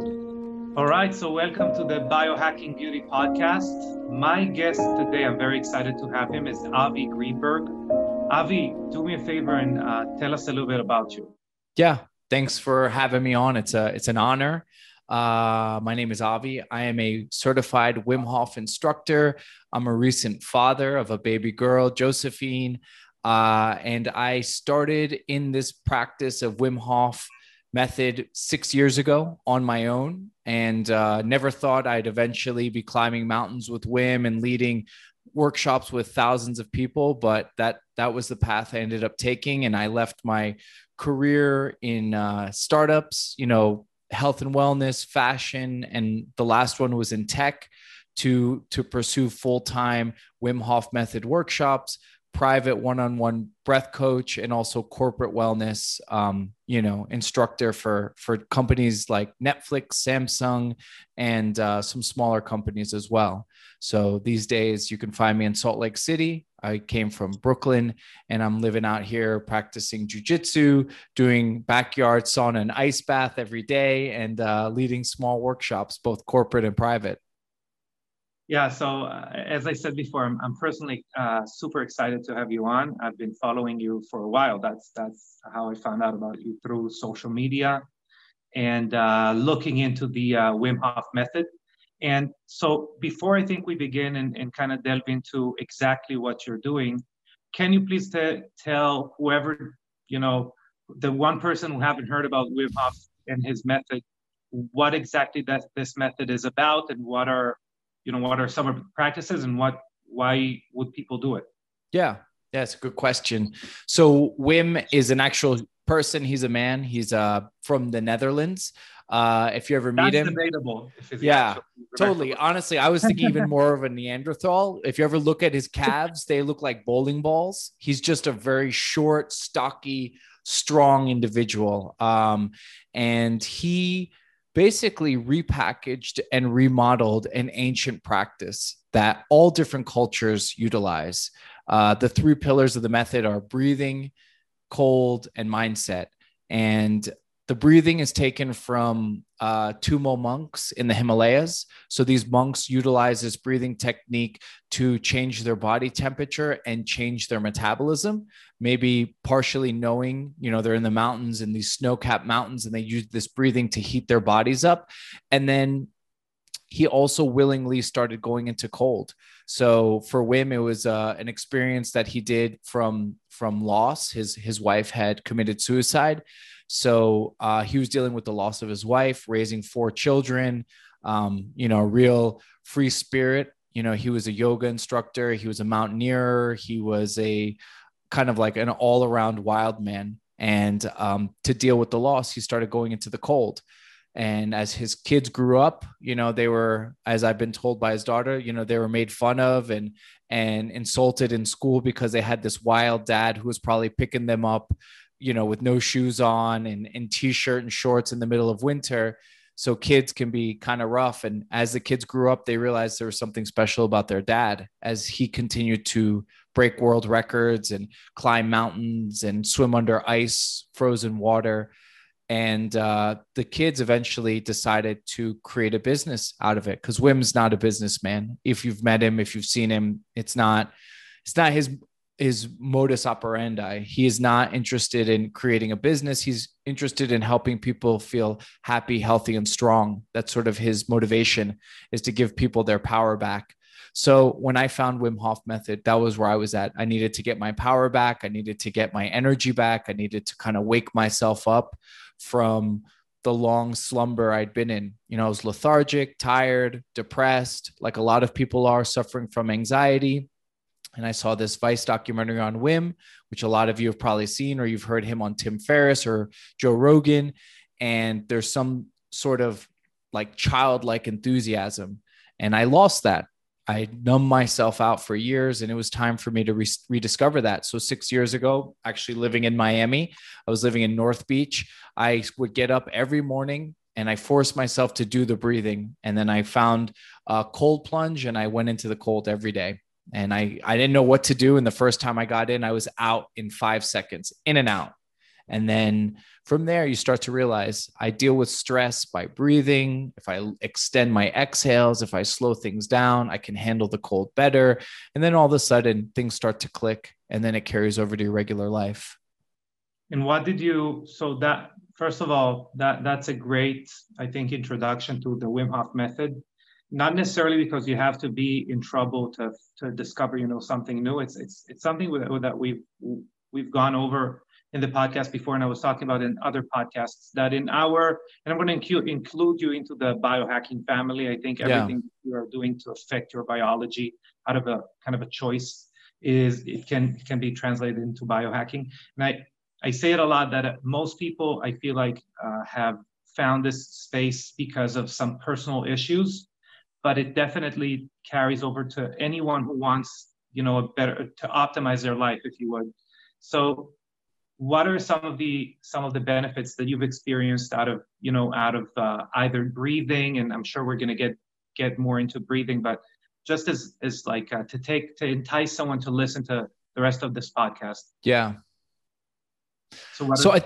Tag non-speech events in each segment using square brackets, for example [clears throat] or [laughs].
All right, so welcome to the Biohacking Beauty Podcast. My guest today, I'm very excited to have him, is Avi Greenberg. Avi, do me a favor and uh, tell us a little bit about you. Yeah, thanks for having me on. It's a it's an honor. Uh, my name is Avi. I am a certified Wim Hof instructor. I'm a recent father of a baby girl, Josephine. Uh, and I started in this practice of Wim Hof method six years ago on my own and uh, never thought I'd eventually be climbing mountains with Wim and leading workshops with thousands of people. But that, that was the path I ended up taking. And I left my career in uh, startups, you know, health and wellness, fashion, and the last one was in tech to to pursue full-time Wim Hof method workshops, private one-on-one breath coach, and also corporate wellness, um, you know, instructor for for companies like Netflix, Samsung, and uh, some smaller companies as well. So these days, you can find me in Salt Lake City. I came from Brooklyn and I'm living out here practicing jujitsu, doing backyard sauna and ice bath every day, and uh, leading small workshops, both corporate and private. Yeah, so uh, as I said before, I'm, I'm personally uh, super excited to have you on. I've been following you for a while. That's that's how I found out about you through social media and uh, looking into the uh, Wim Hof method. And so before I think we begin and, and kind of delve into exactly what you're doing, can you please t- tell whoever, you know, the one person who haven't heard about Wim Hof and his method, what exactly that this method is about and what are, you know, what are some of the practices and what, why would people do it? Yeah, that's a good question. So Wim is an actual person. He's a man. He's uh, from the Netherlands. Uh, if you ever meet That's him, debatable. yeah, totally. Honestly, I was thinking even more of a Neanderthal. If you ever look at his calves, they look like bowling balls. He's just a very short, stocky, strong individual. Um, and he basically repackaged and remodeled an ancient practice that all different cultures utilize. Uh, the three pillars of the method are breathing, cold, and mindset. And the breathing is taken from uh, Tumo monks in the Himalayas. So these monks utilize this breathing technique to change their body temperature and change their metabolism. Maybe partially knowing, you know, they're in the mountains in these snow-capped mountains, and they use this breathing to heat their bodies up. And then he also willingly started going into cold. So for Wim, it was uh, an experience that he did from from loss. His his wife had committed suicide, so uh, he was dealing with the loss of his wife, raising four children. Um, you know, real free spirit. You know, he was a yoga instructor. He was a mountaineer. He was a kind of like an all around wild man. And um, to deal with the loss, he started going into the cold. And as his kids grew up, you know, they were, as I've been told by his daughter, you know, they were made fun of and and insulted in school because they had this wild dad who was probably picking them up you know, with no shoes on and, and t-shirt and shorts in the middle of winter. So kids can be kind of rough. And as the kids grew up, they realized there was something special about their dad as he continued to break world records and climb mountains and swim under ice, frozen water. And uh, the kids eventually decided to create a business out of it because Wim's not a businessman. If you've met him, if you've seen him, it's not it's not his his modus operandi. He is not interested in creating a business. He's interested in helping people feel happy, healthy, and strong. That's sort of his motivation is to give people their power back. So when I found Wim Hof method, that was where I was at. I needed to get my power back. I needed to get my energy back. I needed to kind of wake myself up from the long slumber I'd been in. You know, I was lethargic, tired, depressed, like a lot of people are suffering from anxiety and I saw this Vice documentary on Wim, which a lot of you have probably seen, or you've heard him on Tim Ferriss or Joe Rogan. And there's some sort of like childlike enthusiasm. And I lost that. I numbed myself out for years, and it was time for me to re- rediscover that. So, six years ago, actually living in Miami, I was living in North Beach. I would get up every morning and I forced myself to do the breathing. And then I found a cold plunge and I went into the cold every day and I I didn't know what to do. And the first time I got in, I was out in five seconds, in and out. And then from there, you start to realize I deal with stress by breathing. If I extend my exhales, if I slow things down, I can handle the cold better. And then all of a sudden, things start to click and then it carries over to your regular life. And what did you, so that, first of all, that that's a great, I think, introduction to the Wim Hof method. Not necessarily because you have to be in trouble to, to discover, you know, something new. It's it's it's something that we've we've gone over in the podcast before, and I was talking about in other podcasts that in our, and I'm going to include, you into the biohacking family. I think everything yeah. you are doing to affect your biology out of a kind of a choice is it can it can be translated into biohacking. And I I say it a lot that most people I feel like uh, have found this space because of some personal issues, but it definitely carries over to anyone who wants you know a better to optimize their life, if you would. So what are some of the some of the benefits that you've experienced out of you know out of uh, either breathing? And i'm sure we're going to get get more into breathing but just as as like uh, to take to entice someone to listen to the rest of this podcast. Yeah. So so i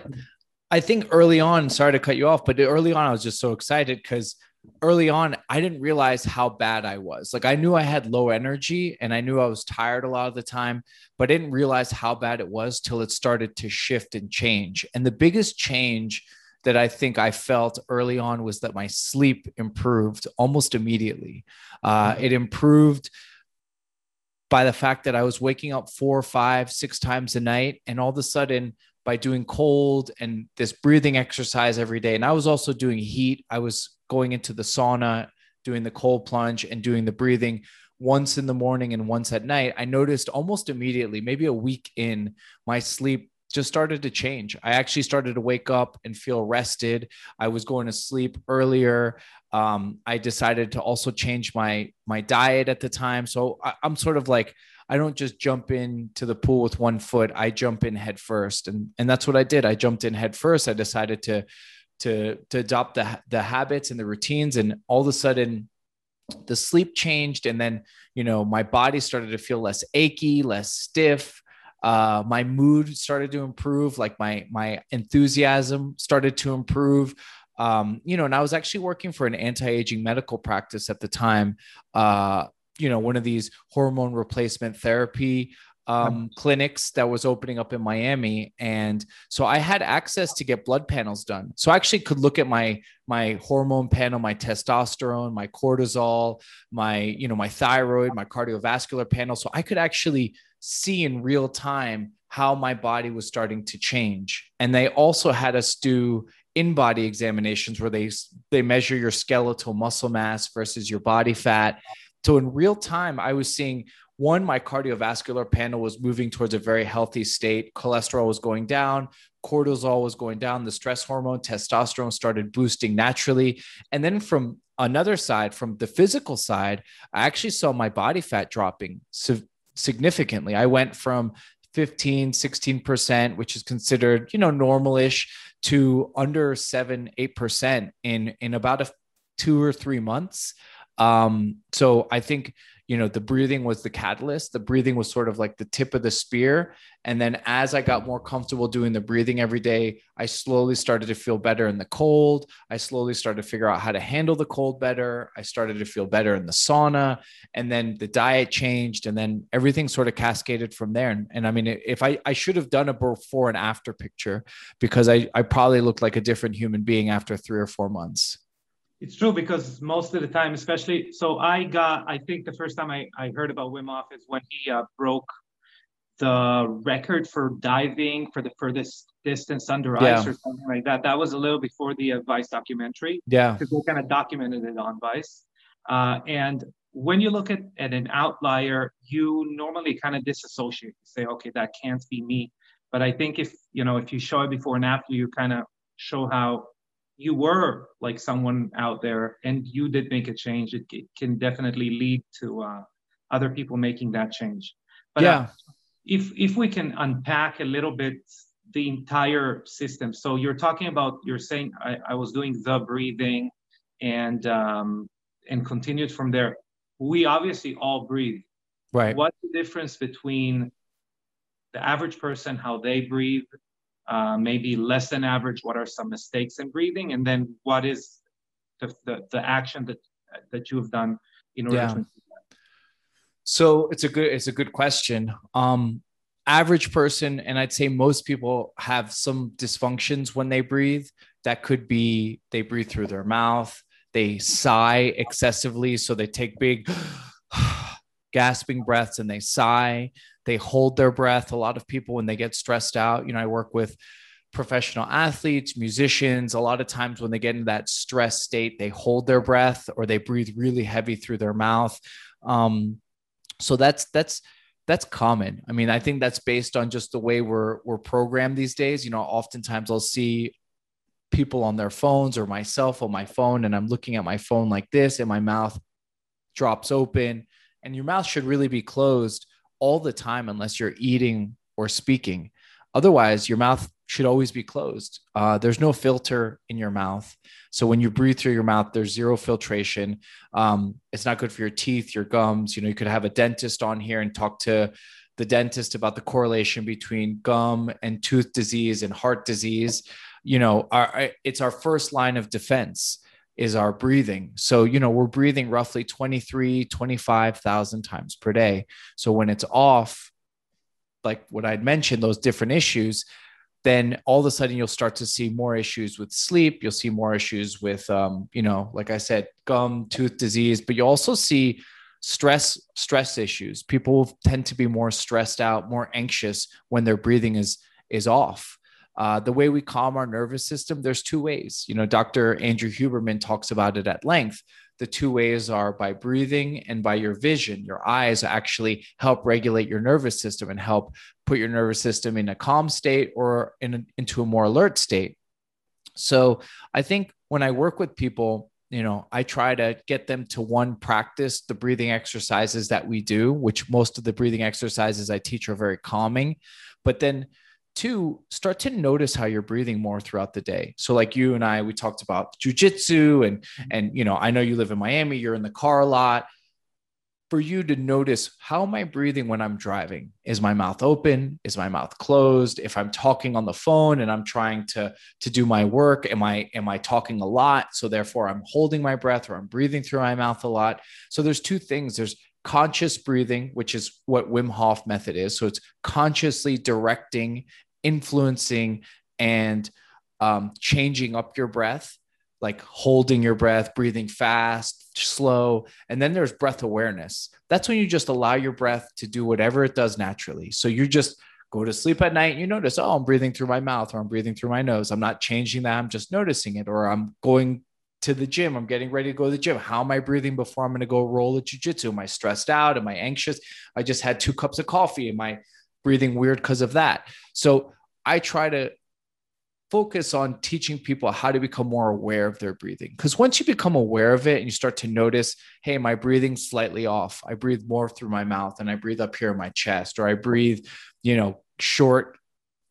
i think early on sorry to cut you off but early on i was just so excited because early on, I didn't realize how bad I was. Like I knew I had low energy and I knew I was tired a lot of the time, but I didn't realize how bad it was till it started to shift and change. And the biggest change that I think I felt early on was that my sleep improved almost immediately. Uh, mm-hmm. it improved by the fact that I was waking up four, five, six times a night. And all of a sudden, by doing cold and this breathing exercise every day, and I was also doing heat, I was going into the sauna, doing the cold plunge, and doing the breathing once in the morning and once at night, I noticed almost immediately, maybe a week in, my sleep just started to change. I actually started to wake up and feel rested. I was going to sleep earlier. Um, I decided to also change my my diet at the time. So I, I'm sort of like I don't just jump into the pool with one foot. I jump in head first, and and that's what I did. I jumped in head first. I decided to to to adopt the the habits and the routines. And all of a sudden the sleep changed. And then you know my body started to feel less achy less stiff. Uh, my mood started to improve. Like my my enthusiasm started to improve. Um, you know and i was actually working for an anti-aging medical practice at the time. Uh, you know one of these hormone replacement therapy um, clinics that was opening up in Miami, and so I had access to get blood panels done. So I actually could look at my my hormone panel, my testosterone, my cortisol, my you know my thyroid, my cardiovascular panel. So I could actually see in real time how my body was starting to change. And they also had us do in-body examinations where they they measure your skeletal muscle mass versus your body fat. So in real time, I was seeing one, my cardiovascular panel was moving towards a very healthy state. Cholesterol was going down, cortisol was going down, the stress hormone, testosterone started boosting naturally. And then from another side, from the physical side, I actually saw my body fat dropping significantly. I went from 15, 16%, which is considered, you know, normalish to under seven, 8% in, in about a two or three months. Um, so I think you know the breathing was the catalyst. The breathing was sort of like the tip of the spear. And then as i got more comfortable doing the breathing every day i slowly started to feel better in the cold. I slowly started to figure out how to handle the cold better. I started to feel better in the sauna. And then the diet changed and then everything sort of cascaded from there. And, and i mean if i i should have done a before and after picture because i i probably looked like a different human being after three or four months it's true because most of the time, especially, so I got, I think the first time I, I heard about Wim Hof is when he uh, broke the record for diving for the furthest distance under yeah. ice or something like that. That was a little before the uh, Vice documentary. Yeah. Because they kind of documented it on Vice. Uh, and when you look at, at an outlier, you normally kind of disassociate. You say, okay, that can't be me. But I think if, you know, if you show it before and after, you kind of show how you were like someone out there and you did make a change, it, it can definitely lead to uh, other people making that change. But yeah. Uh, if if we can unpack a little bit the entire system. So you're talking about you're saying I, I was doing the breathing and um, and continued from there. We obviously all breathe. Right. What's the difference between the average person, how they breathe, uh, maybe less than average? What are some mistakes in breathing? And then what is the, the, the action that, that you have done in order yeah. to so it's a good it's a good question. Um, average person, and I'd say most people have some dysfunctions when they breathe. That could be they breathe through their mouth, they sigh excessively, so they take big [sighs] gasping breaths and they sigh. They hold their breath. A lot of people when they get stressed out, you know, I work with professional athletes, musicians, a lot of times when they get into that stress state, they hold their breath or they breathe really heavy through their mouth. Um, so that's that's that's common. I mean, I think that's based on just the way we're we're programmed these days. You know, oftentimes I'll see people on their phones or myself on my phone, and I'm looking at my phone like this, and my mouth drops open. And your mouth should really be closed all the time unless you're eating or speaking. Otherwise, your mouth should always be closed. Uh, there's no filter in your mouth. So when you breathe through your mouth, there's zero filtration. Um, it's not good for your teeth, your gums. You know, you could have a dentist on here and talk to the dentist about the correlation between gum and tooth disease and heart disease. You know, our, it's our first line of defense is our breathing. So, you know, we're breathing roughly 23, 25,000 times per day. So when it's off, like what I'd mentioned, those different issues, then all of a sudden you'll start to see more issues with sleep. You'll see more issues with, um, you know, like I said, gum, tooth disease, but you also see stress stress issues. People tend to be more stressed out, more anxious when their breathing is is off. Uh, the way we calm our nervous system, there's two ways. You know, Dr. Andrew Huberman talks about it at length. The two ways are by breathing and by your vision. Your eyes actually help regulate your nervous system and help put your nervous system in a calm state or in a, into a more alert state. So I think when I work with people, you know, I try to get them to one practice the breathing exercises that we do, which most of the breathing exercises I teach are very calming. But then two start to notice how you're breathing more throughout the day. So like you and i we talked about jujitsu and mm-hmm. and you know i know you live in miami you're in the car a lot. For you to notice how am i breathing when i'm driving? Is my mouth open? Is my mouth closed? If i'm talking on the phone and i'm trying to to do my work am i am i talking a lot? So therefore i'm holding my breath or i'm breathing through my mouth a lot. So there's two things. There's conscious breathing, which is what Wim Hof method is. So it's consciously directing, influencing, and um, changing up your breath, like holding your breath, breathing fast, slow. And then there's breath awareness. That's when you just allow your breath to do whatever it does naturally. So you just go to sleep at night, and you notice, oh, I'm breathing through my mouth or I'm breathing through my nose. I'm not changing that. I'm just noticing it. Or I'm going to the gym. I'm getting ready to go to the gym. How am I breathing before I'm going to go roll a jujitsu? Am I stressed out? Am I anxious? I just had two cups of coffee. Am I breathing weird because of that? So I try to focus on teaching people how to become more aware of their breathing. Because once you become aware of it and you start to notice, hey, my breathing's slightly off. I breathe more through my mouth and I breathe up here in my chest, or I breathe, you know, short,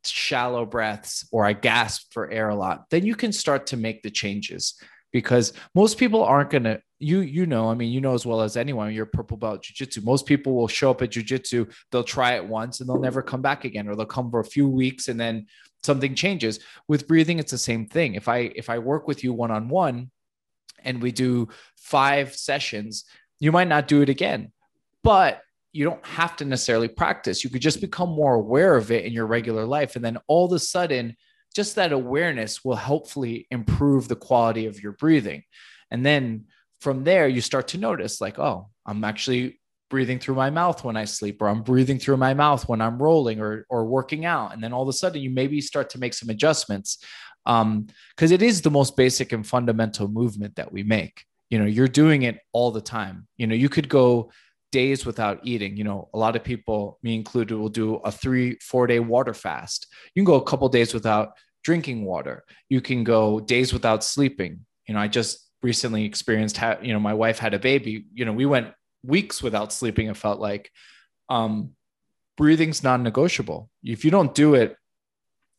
shallow breaths, or I gasp for air a lot. Then you can start to make the changes because most people aren't going to you you know i mean you know as well as anyone you're purple belt jiu-jitsu most people will show up at jiu-jitsu they'll try it once and they'll never come back again or they'll come for a few weeks and then something changes. With breathing it's the same thing. If i if i work with you one on one and we do five sessions you might not do it again but you don't have to necessarily practice. You could just become more aware of it in your regular life. And then all of a sudden just that awareness will hopefully improve the quality of your breathing. And then from there, you start to notice, like, oh, I'm actually breathing through my mouth when I sleep, or I'm breathing through my mouth when I'm rolling or, or working out. And then all of a sudden, you maybe start to make some adjustments because um, it is the most basic and fundamental movement that we make. You know, you're doing it all the time. You know, you could go days without eating. You know, a lot of people, me included, will do a three, four day water fast. You can go a couple days without drinking water. You can go days without sleeping. You know, I just recently experienced, how, you know, my wife had a baby. You know, we went weeks without sleeping. It felt like um, breathing's non negotiable. If you don't do it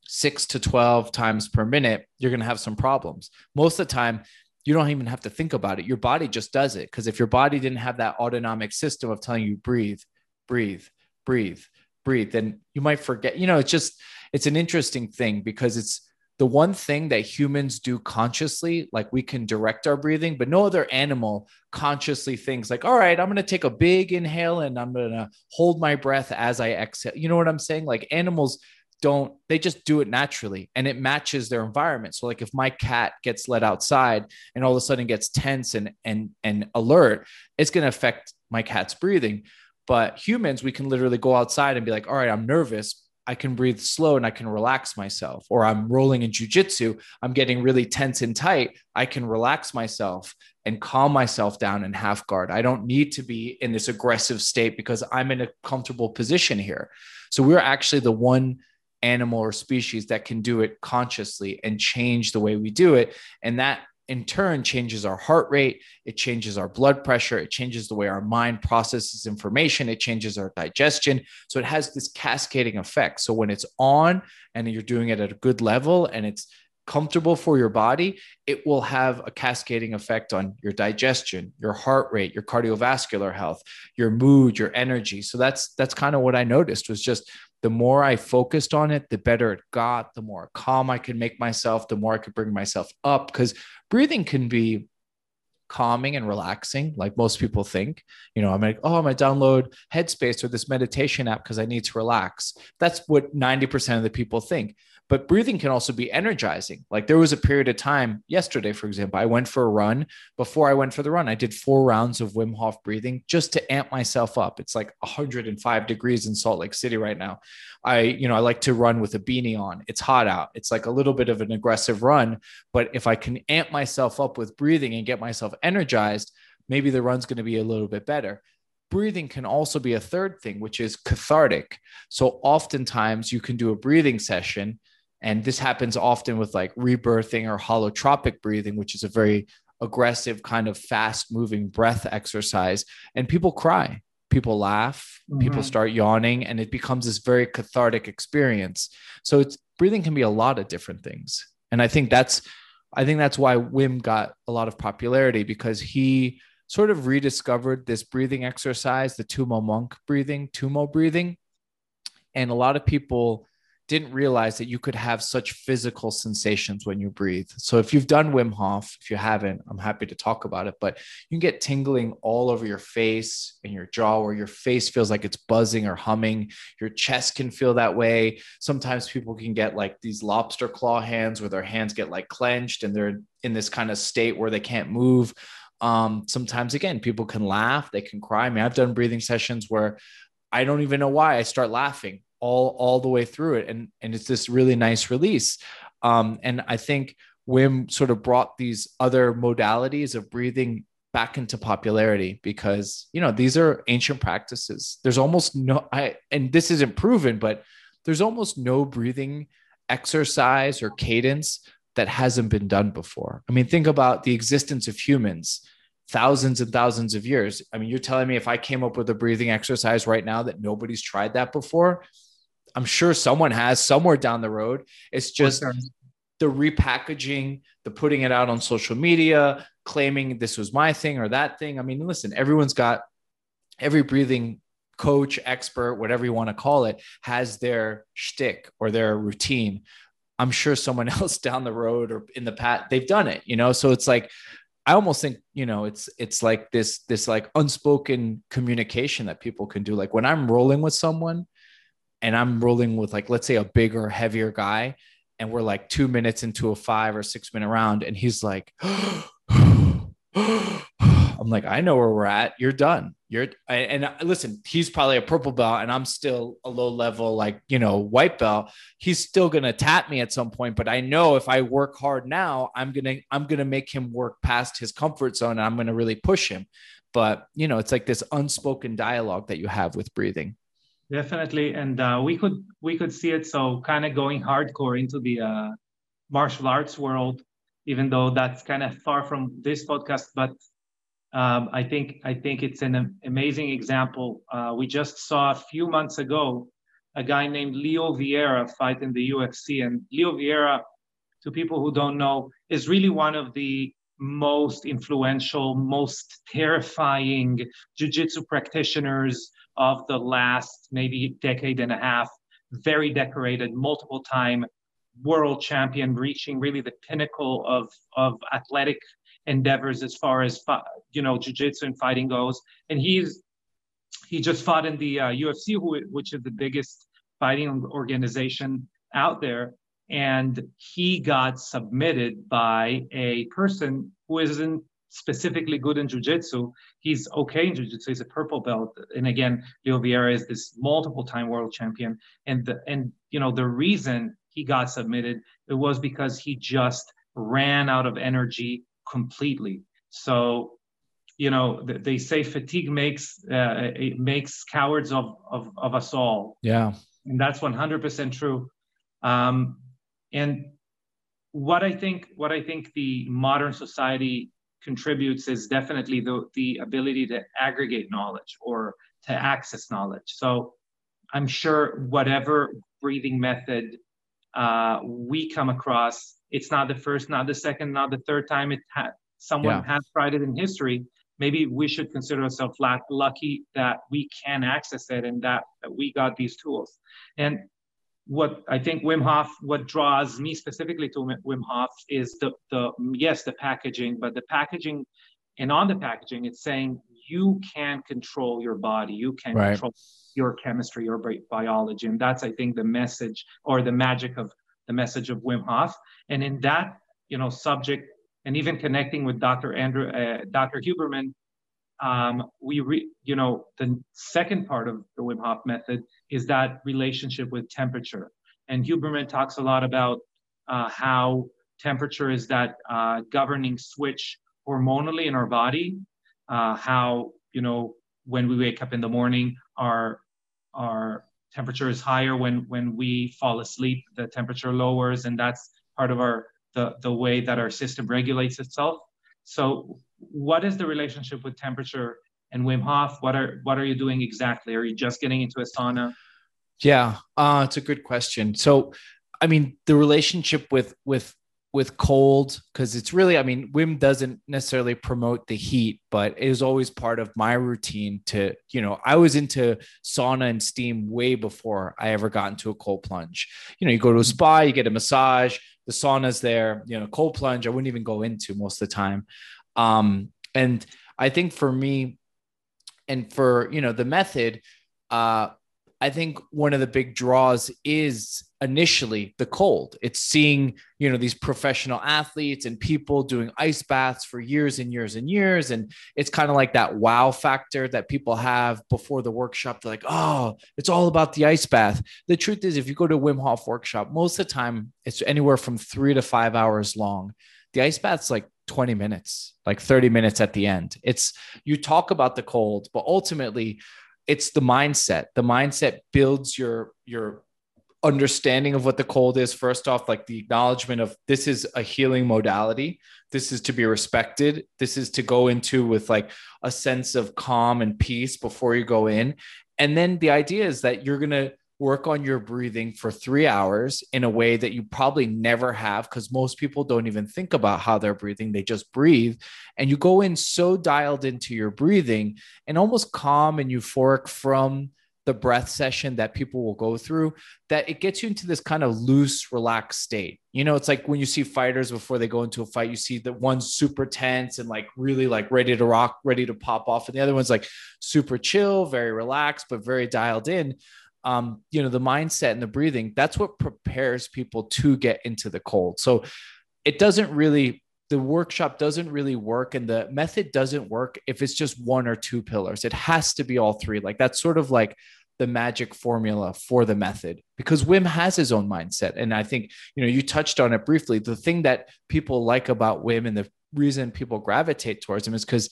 six to 12 times per minute, you're going to have some problems. Most of the time, you don't even have to think about it. Your body just does it. Because if your body didn't have that autonomic system of telling you breathe, breathe, breathe, breathe, then you might forget. You know, it's just it's an interesting thing because it's the one thing that humans do consciously, like we can direct our breathing, but no other animal consciously thinks like, all right, I'm going to take a big inhale and I'm going to hold my breath as I exhale. You know what I'm saying? Like animals don't, they just do it naturally and it matches their environment. So like if my cat gets let outside and all of a sudden gets tense and, and, and alert, it's going to affect my cat's breathing. But humans, we can literally go outside and be like, all right, I'm nervous, I can breathe slow and I can relax myself. Or I'm rolling in jujitsu, I'm getting really tense and tight. I can relax myself and calm myself down in half guard. I don't need to be in this aggressive state because I'm in a comfortable position here. So we're actually the one animal or species that can do it consciously and change the way we do it. And that in turn changes our heart rate, it changes our blood pressure, it changes the way our mind processes information, it changes our digestion. So it has this cascading effect. So when it's on and you're doing it at a good level and it's comfortable for your body, it will have a cascading effect on your digestion, your heart rate, your cardiovascular health, your mood, your energy. So that's that's kind of what I noticed was just the more I focused on it, the better it got, the more calm I could make myself, the more I could bring myself up. Because breathing can be calming and relaxing, like most people think. You know, I'm like, oh, I'm gonna download Headspace or this meditation app because I need to relax. That's what 90% of the people think. But breathing can also be energizing. Like there was a period of time yesterday, for example, I went for a run. Before I went for the run, I did four rounds of Wim Hof breathing just to amp myself up. It's like 105 degrees in Salt Lake City right now. I, you know, I like to run with a beanie on. It's hot out. It's like a little bit of an aggressive run. But if I can amp myself up with breathing and get myself energized, maybe the run's going to be a little bit better breathing can also be a third thing, which is cathartic. So oftentimes you can do a breathing session and this happens often with like rebirthing or holotropic breathing, which is a very aggressive, kind of fast moving breath exercise. And people cry, people laugh, mm-hmm. people start yawning, and it becomes this very cathartic experience. So it's breathing can be a lot of different things. And I think that's I think that's why Wim got a lot of popularity because he sort of rediscovered this breathing exercise, the Tumo monk breathing, Tumo breathing. And a lot of people didn't realize that you could have such physical sensations when you breathe. So if you've done Wim Hof, if you haven't, I'm happy to talk about it, but you can get tingling all over your face and your jaw where your face feels like it's buzzing or humming. Your chest can feel that way. Sometimes people can get like these lobster claw hands where their hands get like clenched and they're in this kind of state where they can't move. Um, sometimes again, people can laugh, they can cry. I mean, I've done breathing sessions where I don't even know why I start laughing all all the way through it. And and it's this really nice release. Um, and i think wim sort of brought these other modalities of breathing back into popularity because you know these are ancient practices. There's almost no i and this isn't proven but there's almost no breathing exercise or cadence that hasn't been done before. I mean think about the existence of humans thousands and thousands of years. I mean you're telling me if i came up with a breathing exercise right now that nobody's tried that before I'm sure someone has somewhere down the road. It's just the repackaging, the putting it out on social media, claiming this was my thing or that thing. I mean, listen, everyone's got every breathing coach, expert, whatever you want to call it, has their shtick or their routine. I'm sure someone [laughs] else down the road or in the past they've done it, you know. So it's like I almost think you know it's it's like this this like unspoken communication that people can do. Like when I'm rolling with someone, and I'm rolling with like let's say a bigger, heavier guy, and we're like two minutes into a five or six minute round, and he's like, [gasps] I'm like, I know where we're at. You're done. You're and, and listen, he's probably a purple belt, and I'm still a low level, like you know, white belt. He's still gonna tap me at some point, but I know if I work hard now, I'm gonna I'm gonna make him work past his comfort zone, and I'm gonna really push him. But you know, it's like this unspoken dialogue that you have with breathing. Definitely, and uh, we could we could see it. So kind of going hardcore into the uh, martial arts world, even though that's kind of far from this podcast. But um, I think I think it's an amazing example. Uh, we just saw a few months ago a guy named Leo Vieira fight in the UFC, and Leo Vieira, to people who don't know, is really one of the most influential, most terrifying jiu-jitsu practitioners of the last maybe decade and a half. very decorated, multiple time world champion, reaching really the pinnacle of, of athletic endeavors as far as you know jiu-jitsu and fighting goes and he's he just fought in the uh, UFC which is the biggest fighting organization out there and he got submitted by a person who isn't specifically good in jiu-jitsu he's okay in jiu-jitsu he's a purple belt and again leo vieira is this multiple time world champion and the, and you know the reason he got submitted it was because he just ran out of energy completely. So, you know, they say fatigue makes uh, it makes cowards of, of of us all. Yeah, and that's 100% true. Um, and what I think what I think the modern society contributes is definitely the the ability to aggregate knowledge or to access knowledge. So I'm sure whatever breathing method uh, we come across it's not the first, not the second, not the third time it had someone yeah. has tried it in history. Maybe we should consider ourselves lucky that we can access it and that, that we got these tools. And what I think Wim Hof, what draws me specifically to Wim Hof is the the yes, the packaging, but the packaging, and on the packaging, it's saying you can control your body, you can right. control your chemistry, your biology, and that's I think the message or the magic of the message of Wim Hof. And in that, you know, subject, and even connecting with Dr. Andrew, uh, Dr. Huberman, um, we, re, you know, the second part of the Wim Hof method is that relationship with temperature. And Huberman talks a lot about uh, how temperature is that uh, governing switch hormonally in our body. Uh, how you know when we wake up in the morning, our our temperature is higher when when we fall asleep the temperature lowers and that's part of our the, the way that our system regulates itself so what is the relationship with temperature and wim hof? What are what are you doing exactly? Are you just getting into a sauna? Yeah uh, it's a good question. So i mean the relationship with with with cold because it's really i mean wim doesn't necessarily promote the heat but it is always part of my routine to you know i was into sauna and steam way before i ever got into a cold plunge. You know you go to a spa you get a massage the sauna's there you know cold plunge i wouldn't even go into most of the time. Um and i think for me and for you know the method uh I think one of the big draws is initially the cold. It's seeing, you know, these professional athletes and people doing ice baths for years and years and years. And it's kind of like that wow factor that people have before the workshop. They're like, oh, it's all about the ice bath. The truth is, if you go to Wim Hof workshop, most of the time it's anywhere from three to five hours long. The ice bath's like 20 minutes, like 30 minutes at the end. It's you talk about the cold, but ultimately, it's the mindset. The mindset builds your your understanding of what the cold is. First off like the acknowledgement of this is a healing modality. This is to be respected. This is to go into with like a sense of calm and peace before you go in. And then the idea is that you're going to work on your breathing for three hours in a way that you probably never have because most people don't even think about how they're breathing. They just breathe. And you go in so dialed into your breathing and almost calm and euphoric from the breath session that people will go through that it gets you into this kind of loose relaxed state you know it's like when you see fighters before they go into a fight you see the one super tense and like really like ready to rock ready to pop off and the other one's like super chill very relaxed but very dialed in um, you know, the mindset and the breathing, that's what prepares people to get into the cold. So it doesn't really, the workshop doesn't really work and the method doesn't work if it's just one or two pillars. It has to be all three. Like that's sort of like the magic formula for the method because Wim has his own mindset. And I think, you know, you touched on it briefly. The thing that people like about Wim and the reason people gravitate towards him is because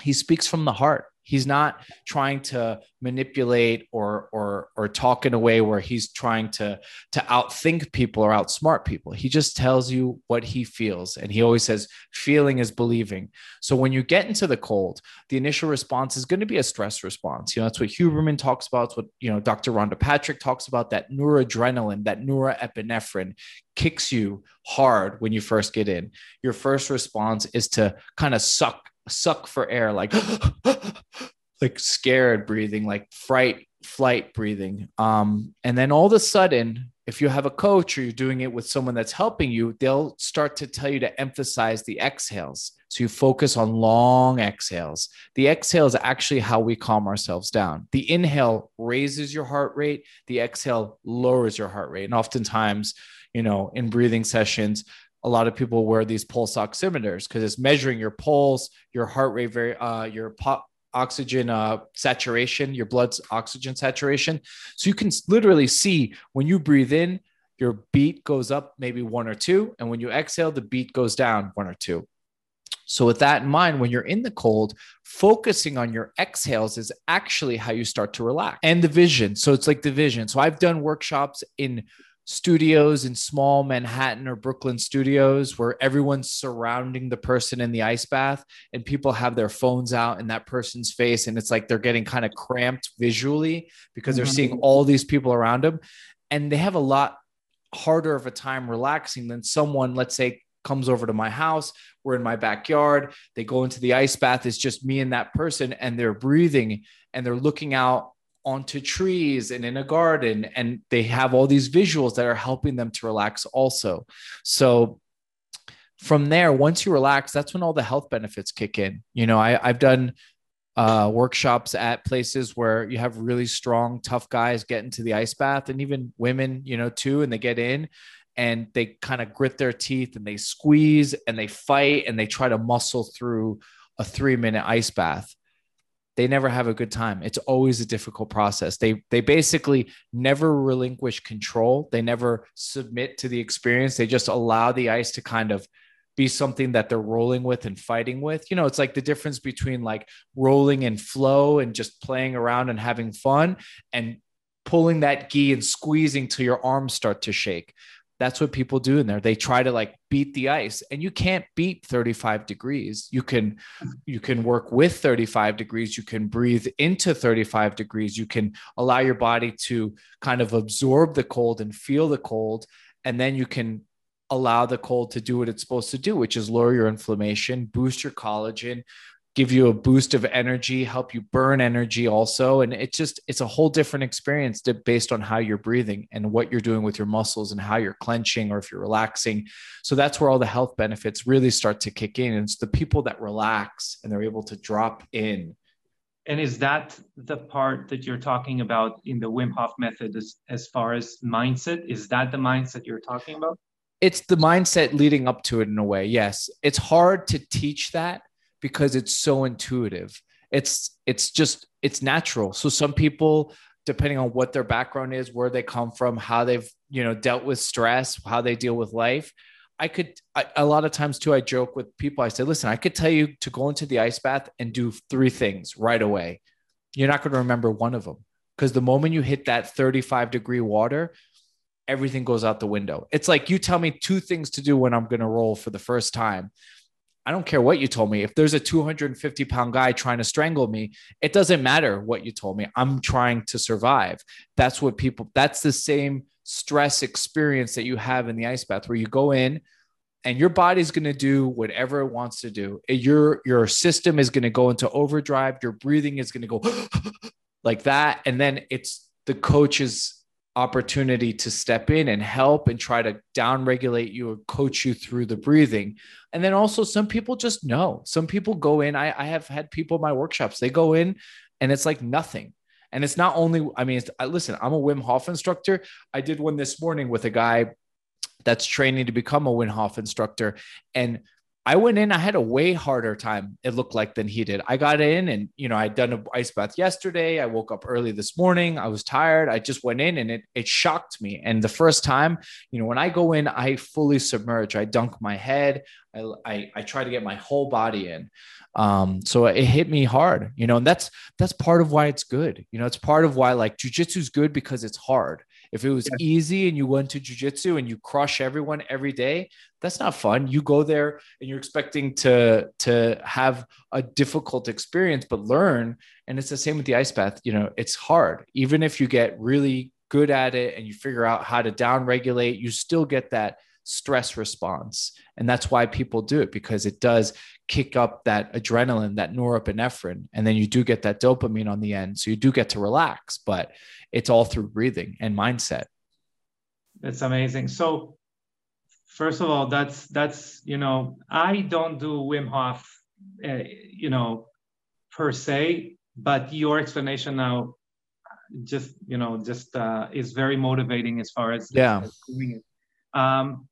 he speaks from the heart he's not trying to manipulate or or or talk in a way where he's trying to to outthink people or outsmart people. He just tells you what he feels and he always says feeling is believing. So when you get into the cold the initial response is going to be a stress response. You know that's what huberman talks about. It's what you know dr rhonda patrick talks about. That noradrenaline that norepinephrine kicks you hard when you first get in. Your first response is to kind of suck suck for air, like [gasps] like scared breathing, like fright, flight breathing. Um, and then all of a sudden, if you have a coach or you're doing it with someone that's helping you, they'll start to tell you to emphasize the exhales. So you focus on long exhales. The exhale is actually how we calm ourselves down. The inhale raises your heart rate, the exhale lowers your heart rate. And oftentimes, you know, in breathing sessions, a lot of people wear these pulse oximeters because it's measuring your pulse, your heart rate, very, uh, your pop, oxygen uh, saturation, your blood's oxygen saturation. So you can literally see when you breathe in, your beat goes up maybe one or two. And when you exhale, the beat goes down one or two. So, with that in mind, when you're in the cold, focusing on your exhales is actually how you start to relax and the vision. So, it's like the vision. So, I've done workshops in studios in small Manhattan or Brooklyn studios where everyone's surrounding the person in the ice bath and people have their phones out in that person's face. And it's like they're getting kind of cramped visually because they're mm-hmm. seeing all these people around them. And they have a lot harder of a time relaxing than someone, let's say, comes over to my house. We're in my backyard. They go into the ice bath. It's just me and that person, and they're breathing and they're looking out onto trees and in a garden and they have all these visuals that are helping them to relax also. So from there once you relax that's when all the health benefits kick in. You know I, i've done uh, workshops at places where you have really strong tough guys get into the ice bath and even women you know too and they get in and they kind of grit their teeth and they squeeze and they fight and they try to muscle through a three minute ice bath they never have a good time. It's always a difficult process. They they basically never relinquish control. They never submit to the experience. They just allow the ice to kind of be something that they're rolling with and fighting with. You know, it's like the difference between like rolling and flow and just playing around and having fun and pulling that gi and squeezing till your arms start to shake that's what people do in there. They try to like beat the ice and you can't beat 35 degrees. You can you can work with 35 degrees. You can breathe into 35 degrees. You can allow your body to kind of absorb the cold and feel the cold and then you can allow the cold to do what it's supposed to do which is lower your inflammation boost your collagen give you a boost of energy, help you burn energy also. And it's just, it's a whole different experience to, based on how you're breathing and what you're doing with your muscles and how you're clenching or if you're relaxing. So that's where all the health benefits really start to kick in. And it's the people that relax and they're able to drop in. And is that the part that you're talking about in the Wim Hof method as, as far as mindset? Is that the mindset you're talking about? It's the mindset leading up to it in a way. Yes. It's hard to teach that because it's so intuitive. It's it's just it's natural. So some people depending on what their background is, where they come from, how they've, you know, dealt with stress, how they deal with life, I could I, a lot of times too. I joke with people. I say, listen, I could tell you to go into the ice bath and do three things right away. You're not going to remember one of them because the moment you hit that 35 degree water, everything goes out the window. It's like you tell me two things to do when I'm going to roll for the first time. I don't care what you told me. If there's a 250 pound guy trying to strangle me, it doesn't matter what you told me. I'm trying to survive. That's what people, that's the same stress experience that you have in the ice bath where you go in and your body's going to do whatever it wants to do. Your, your system is going to go into overdrive. Your breathing is going to go [gasps] like that. And then it's the coach's opportunity to step in and help and try to down regulate you or coach you through the breathing. And then also, some people just know. Some people go in. I, I have had people in my workshops, they go in and it's like nothing. And it's not only, I mean, listen, I'm a Wim Hof instructor. I did one this morning with a guy that's training to become a Wim Hof instructor. And I went in, I had a way harder time, it looked like, than he did. I got in and, you know, I'd done an ice bath yesterday. I woke up early this morning. I was tired. I just went in and it, it shocked me. And the first time, you know, when I go in, I fully submerge. I dunk my head. I, I, I try to get my whole body in. Um, so it hit me hard, you know, and that's, that's part of why it's good. You know, it's part of why like jujitsu is good because it's hard. If it was yeah. easy and you went to jujitsu and you crush everyone every day, that's not fun. You go there and you're expecting to to have a difficult experience, but learn. And it's the same with the ice bath. You know, it's hard. Even if you get really good at it and you figure out how to down regulate, you still get that stress response. And that's why people do it because it does kick up that adrenaline, that norepinephrine, and then you do get that dopamine on the end. So you do get to relax, but it's all through breathing and mindset. That's amazing. So first of all, that's that's you know I don't do Wim Hof, uh, you know, per se, but your explanation now just you know just uh, is very motivating as far as yeah. doing it. Um,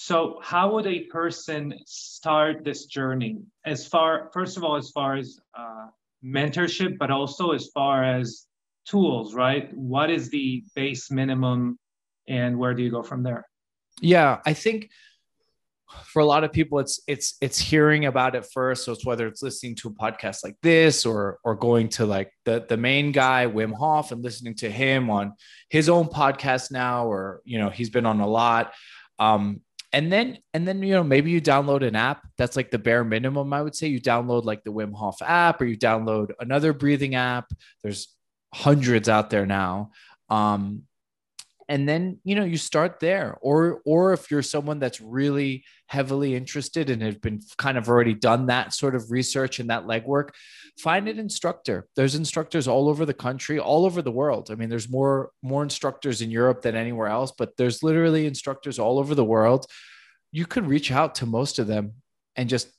so how would a person start this journey? As far first of all, as far as uh, mentorship, but also as far as tools, right? What is the base minimum, and where do you go from there? Yeah, I think for a lot of people it's it's it's hearing about it first so it's whether it's listening to a podcast like this or or going to like the the main guy Wim Hof and listening to him on his own podcast now or you know he's been on a lot um and then and then you know maybe you download an app that's like the bare minimum i would say. You download like the wim hof app or you download another breathing app. There's hundreds out there now. Um and then you know you start there. Or or if you're someone that's really heavily interested and have been kind of already done that sort of research and that legwork find an instructor. There's instructors all over the country all over the world. I mean there's more more instructors in europe than anywhere else but there's literally instructors all over the world. You could reach out to most of them and just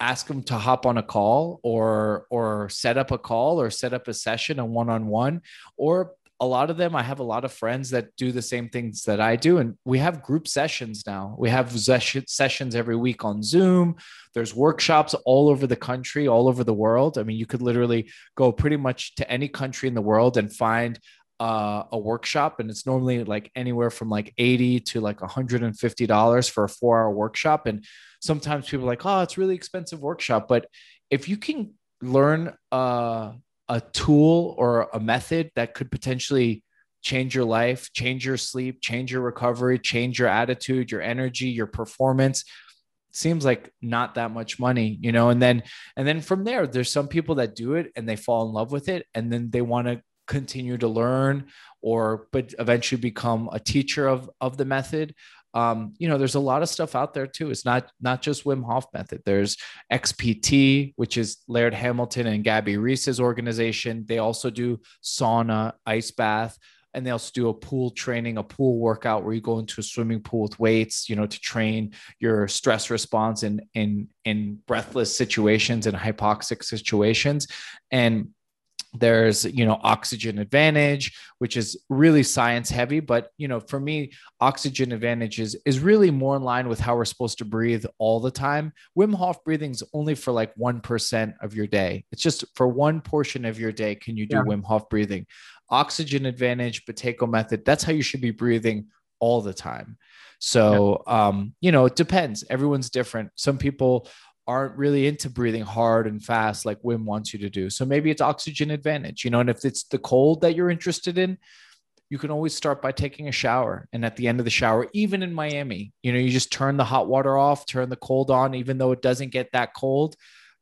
ask them to hop on a call or or set up a call or set up a session a one-on-one or a lot of them, I have a lot of friends that do the same things that I do. And we have group sessions now. We have sessions every week on Zoom. There's workshops all over the country, all over the world. I mean, you could literally go pretty much to any country in the world and find uh, a workshop. And it's normally like anywhere from like 80 to like $150 for a four hour workshop. And sometimes people are like, oh, it's really expensive workshop. But if you can learn uh, a tool or a method that could potentially change your life, change your sleep, change your recovery, change your attitude, your energy, your performance. Seems like not that much money you know? And then and then from there there's some people that do it and they fall in love with it and then they want to continue to learn or but eventually become a teacher of of the method um, you know, there's a lot of stuff out there too. It's not not just Wim Hof method. There's XPT, which is Laird Hamilton and Gabby Reece's organization. They also do sauna, ice bath, and they also do a pool training, a pool workout where you go into a swimming pool with weights, you know, to train your stress response in in in breathless situations and hypoxic situations. And there's you know oxygen advantage which is really science heavy but you know for me oxygen advantage is, is really more in line with how we're supposed to breathe all the time. Wim hof breathing is only for like 1% of your day. It's just for one portion of your day can you do yeah. wim hof breathing. Oxygen advantage Buteyko method that's how you should be breathing all the time. So um you know it depends. Everyone's different. Some people aren't really into breathing hard and fast like Wim wants you to do. So maybe it's oxygen advantage, you know, and if it's the cold that you're interested in, you can always start by taking a shower. And at the end of the shower, even in Miami, you know, you just turn the hot water off, turn the cold on, even though it doesn't get that cold,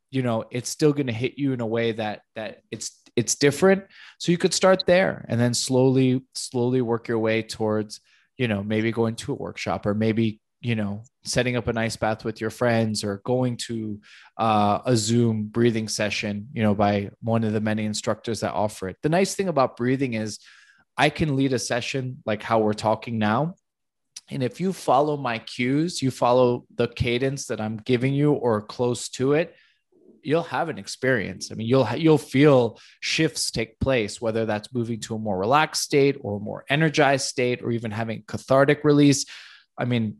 you know, it's still going to hit you in a way that that it's it's different. So you could start there and then slowly slowly work your way towards, you know, maybe going to a workshop or maybe you know setting up an ice bath with your friends or going to uh, a zoom breathing session you know by one of the many instructors that offer it the nice thing about breathing is i can lead a session like how we're talking now and if you follow my cues you follow the cadence that i'm giving you or close to it you'll have an experience. I mean, you'll you'll feel shifts take place, whether that's moving to a more relaxed state or a more energized state, or even having cathartic release. I mean,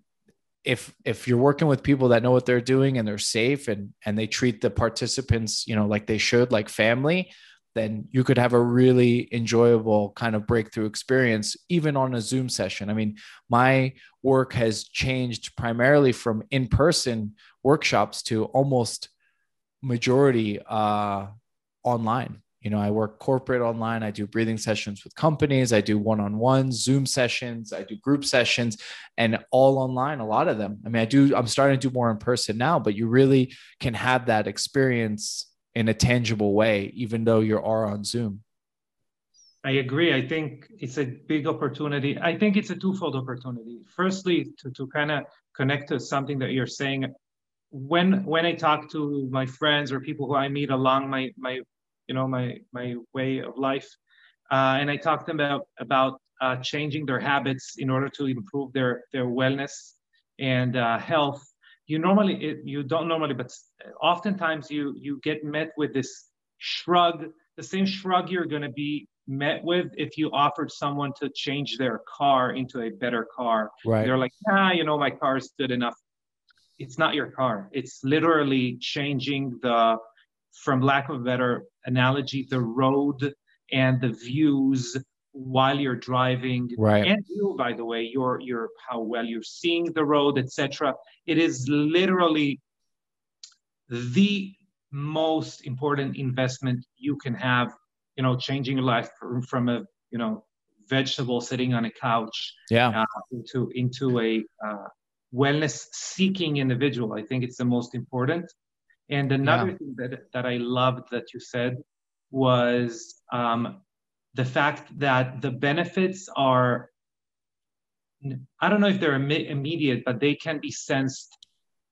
if if you're working with people that know what they're doing and they're safe and and they treat the participants you know like they should like family then you could have a really enjoyable kind of breakthrough experience even on a zoom session. I mean my work has changed primarily from in-person workshops to almost majority uh, online you know i work corporate online. I do breathing sessions with companies. I do one on one zoom sessions. I do group sessions and all online a lot of them. I mean i do i'm starting to do more in person now but you really can have that experience in a tangible way even though you are on zoom. I agree. I think it's a big opportunity. I think it's a twofold opportunity. Firstly to, to kind of connect to something that you're saying. When when I talk to my friends or people who I meet along my my you know my my way of life, uh, and I talked about about uh, changing their habits in order to improve their their wellness and uh, health. You normally it, you don't normally, but oftentimes you you get met with this shrug, the same shrug you're going to be met with if you offered someone to change their car into a better car. Right. They're like, ah, you know, my car is good enough. It's not your car. It's literally changing the, from lack of a better analogy, the road and the views while you're driving. Right. And you by the way your your how well you're seeing the road etc it is literally the most important investment you can have you know changing your life from, from a you know vegetable sitting on a couch yeah. uh, into into a uh, wellness seeking individual. I think it's the most important and another yeah. thing that that i loved that you said was um, the fact that the benefits are i don't know if they're Im- immediate but they can be sensed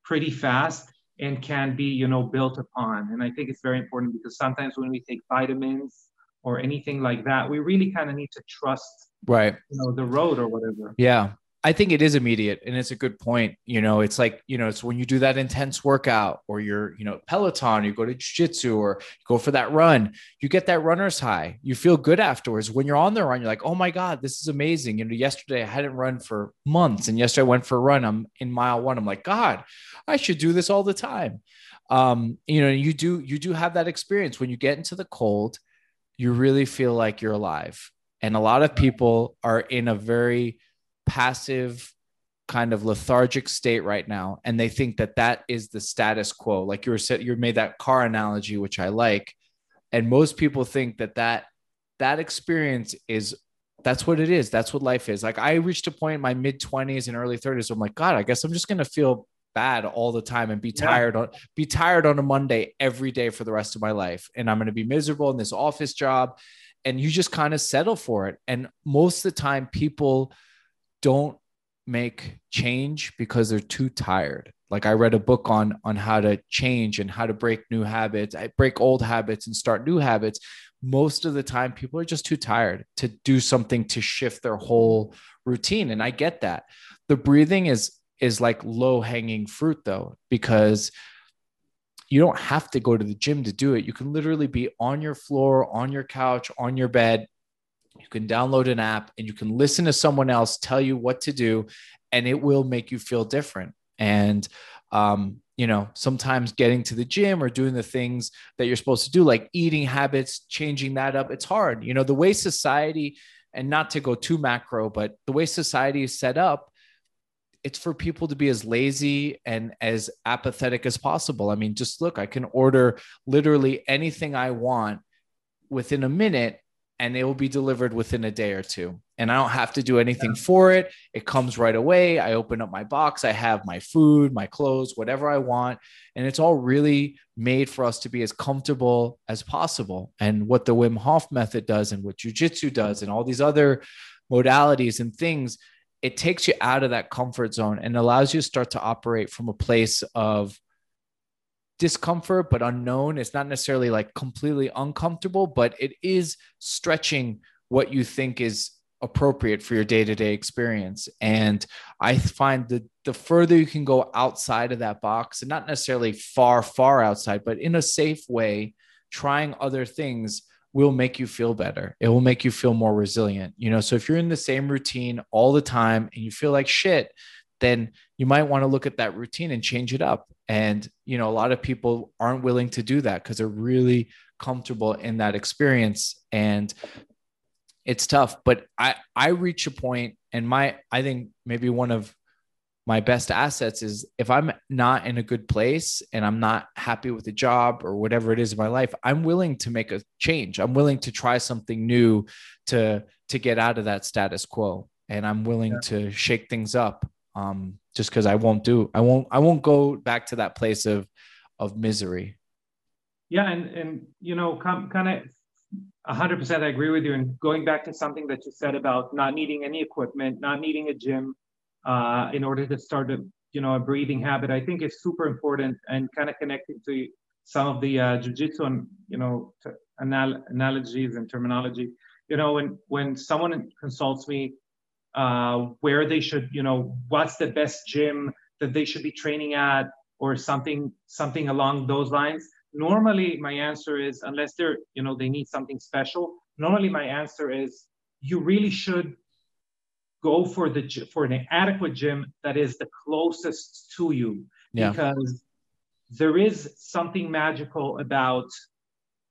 pretty fast and can be you know built upon. And i think it's very important because sometimes when we take vitamins or anything like that we really kind of need to trust right. you know the road or whatever. Yeah I think it is immediate and it's a good point. You know, it's like, you know, it's when you do that intense workout or you're, you know, Peloton, you go to jiu-jitsu or go for that run, you get that runner's high. You feel good afterwards. When you're on the run, you're like, oh my God, this is amazing. You know, yesterday I hadn't run for months and yesterday I went for a run. I'm in mile one. I'm like, God, I should do this all the time. Um, you know, you do, you do have that experience when you get into the cold, you really feel like you're alive. And a lot of people are in a very, passive kind of lethargic state right now and they think that that is the status quo. Like you were said you made that car analogy which i like and most people think that that that experience is that's what it is. That's what life is. Like i reached a point in my mid 20s and early 30s i'm like god i guess i'm just going to feel bad all the time and be tired yeah. on be tired on a monday every day for the rest of my life and i'm going to be miserable in this office job and you just kind of settle for it. And most of the time people don't make change because they're too tired. Like i read a book on on how to change and how to break new habits I break old habits and start new habits. Most of the time people are just too tired to do something to shift their whole routine and i get that. The breathing is is like low hanging fruit though because you don't have to go to the gym to do it. You can literally be on your floor on your couch on your bed you can download an app and you can listen to someone else tell you what to do, and it will make you feel different. And, um, you know, sometimes getting to the gym or doing the things that you're supposed to do, like eating habits, changing that up, it's hard. You know, the way society, and not to go too macro, but the way society is set up, it's for people to be as lazy and as apathetic as possible. I mean, just look, I can order literally anything I want within a minute and it will be delivered within a day or two. And I don't have to do anything for it. It comes right away. I open up my box, I have my food, my clothes, whatever I want. And it's all really made for us to be as comfortable as possible. And what the Wim Hof method does, and what jujitsu does, and all these other modalities and things, it takes you out of that comfort zone and allows you to start to operate from a place of discomfort but unknown. It's not necessarily like completely uncomfortable but it is stretching what you think is appropriate for your day-to-day experience. And i find that the further you can go outside of that box and not necessarily far far outside but in a safe way trying other things will make you feel better. It will make you feel more resilient you know? So if you're in the same routine all the time and you feel like shit then you might want to look at that routine and change it up. And, you know, a lot of people aren't willing to do that because they're really comfortable in that experience. And it's tough. But I, I reach a point and my, I think maybe one of my best assets is if I'm not in a good place and I'm not happy with the job or whatever it is in my life, I'm willing to make a change. I'm willing to try something new to to get out of that status quo and I'm willing yeah. to shake things up um, just because I won't do I won't I won't go back to that place of of misery. Yeah, and and you know, kind of 100% I agree with you. And going back to something that you said about not needing any equipment, not needing a gym uh, in order to start a you know a breathing habit i think is super important and kind of connecting to some of the uh, jiu-jitsu and you know anal- analogies and terminology you know when when someone consults me uh, where they should you know what's the best gym that they should be training at or something something along those lines. Normally my answer is unless they're you know they need something special normally my answer is you really should go for the for an adequate gym that is the closest to you. Yeah. because there is something magical about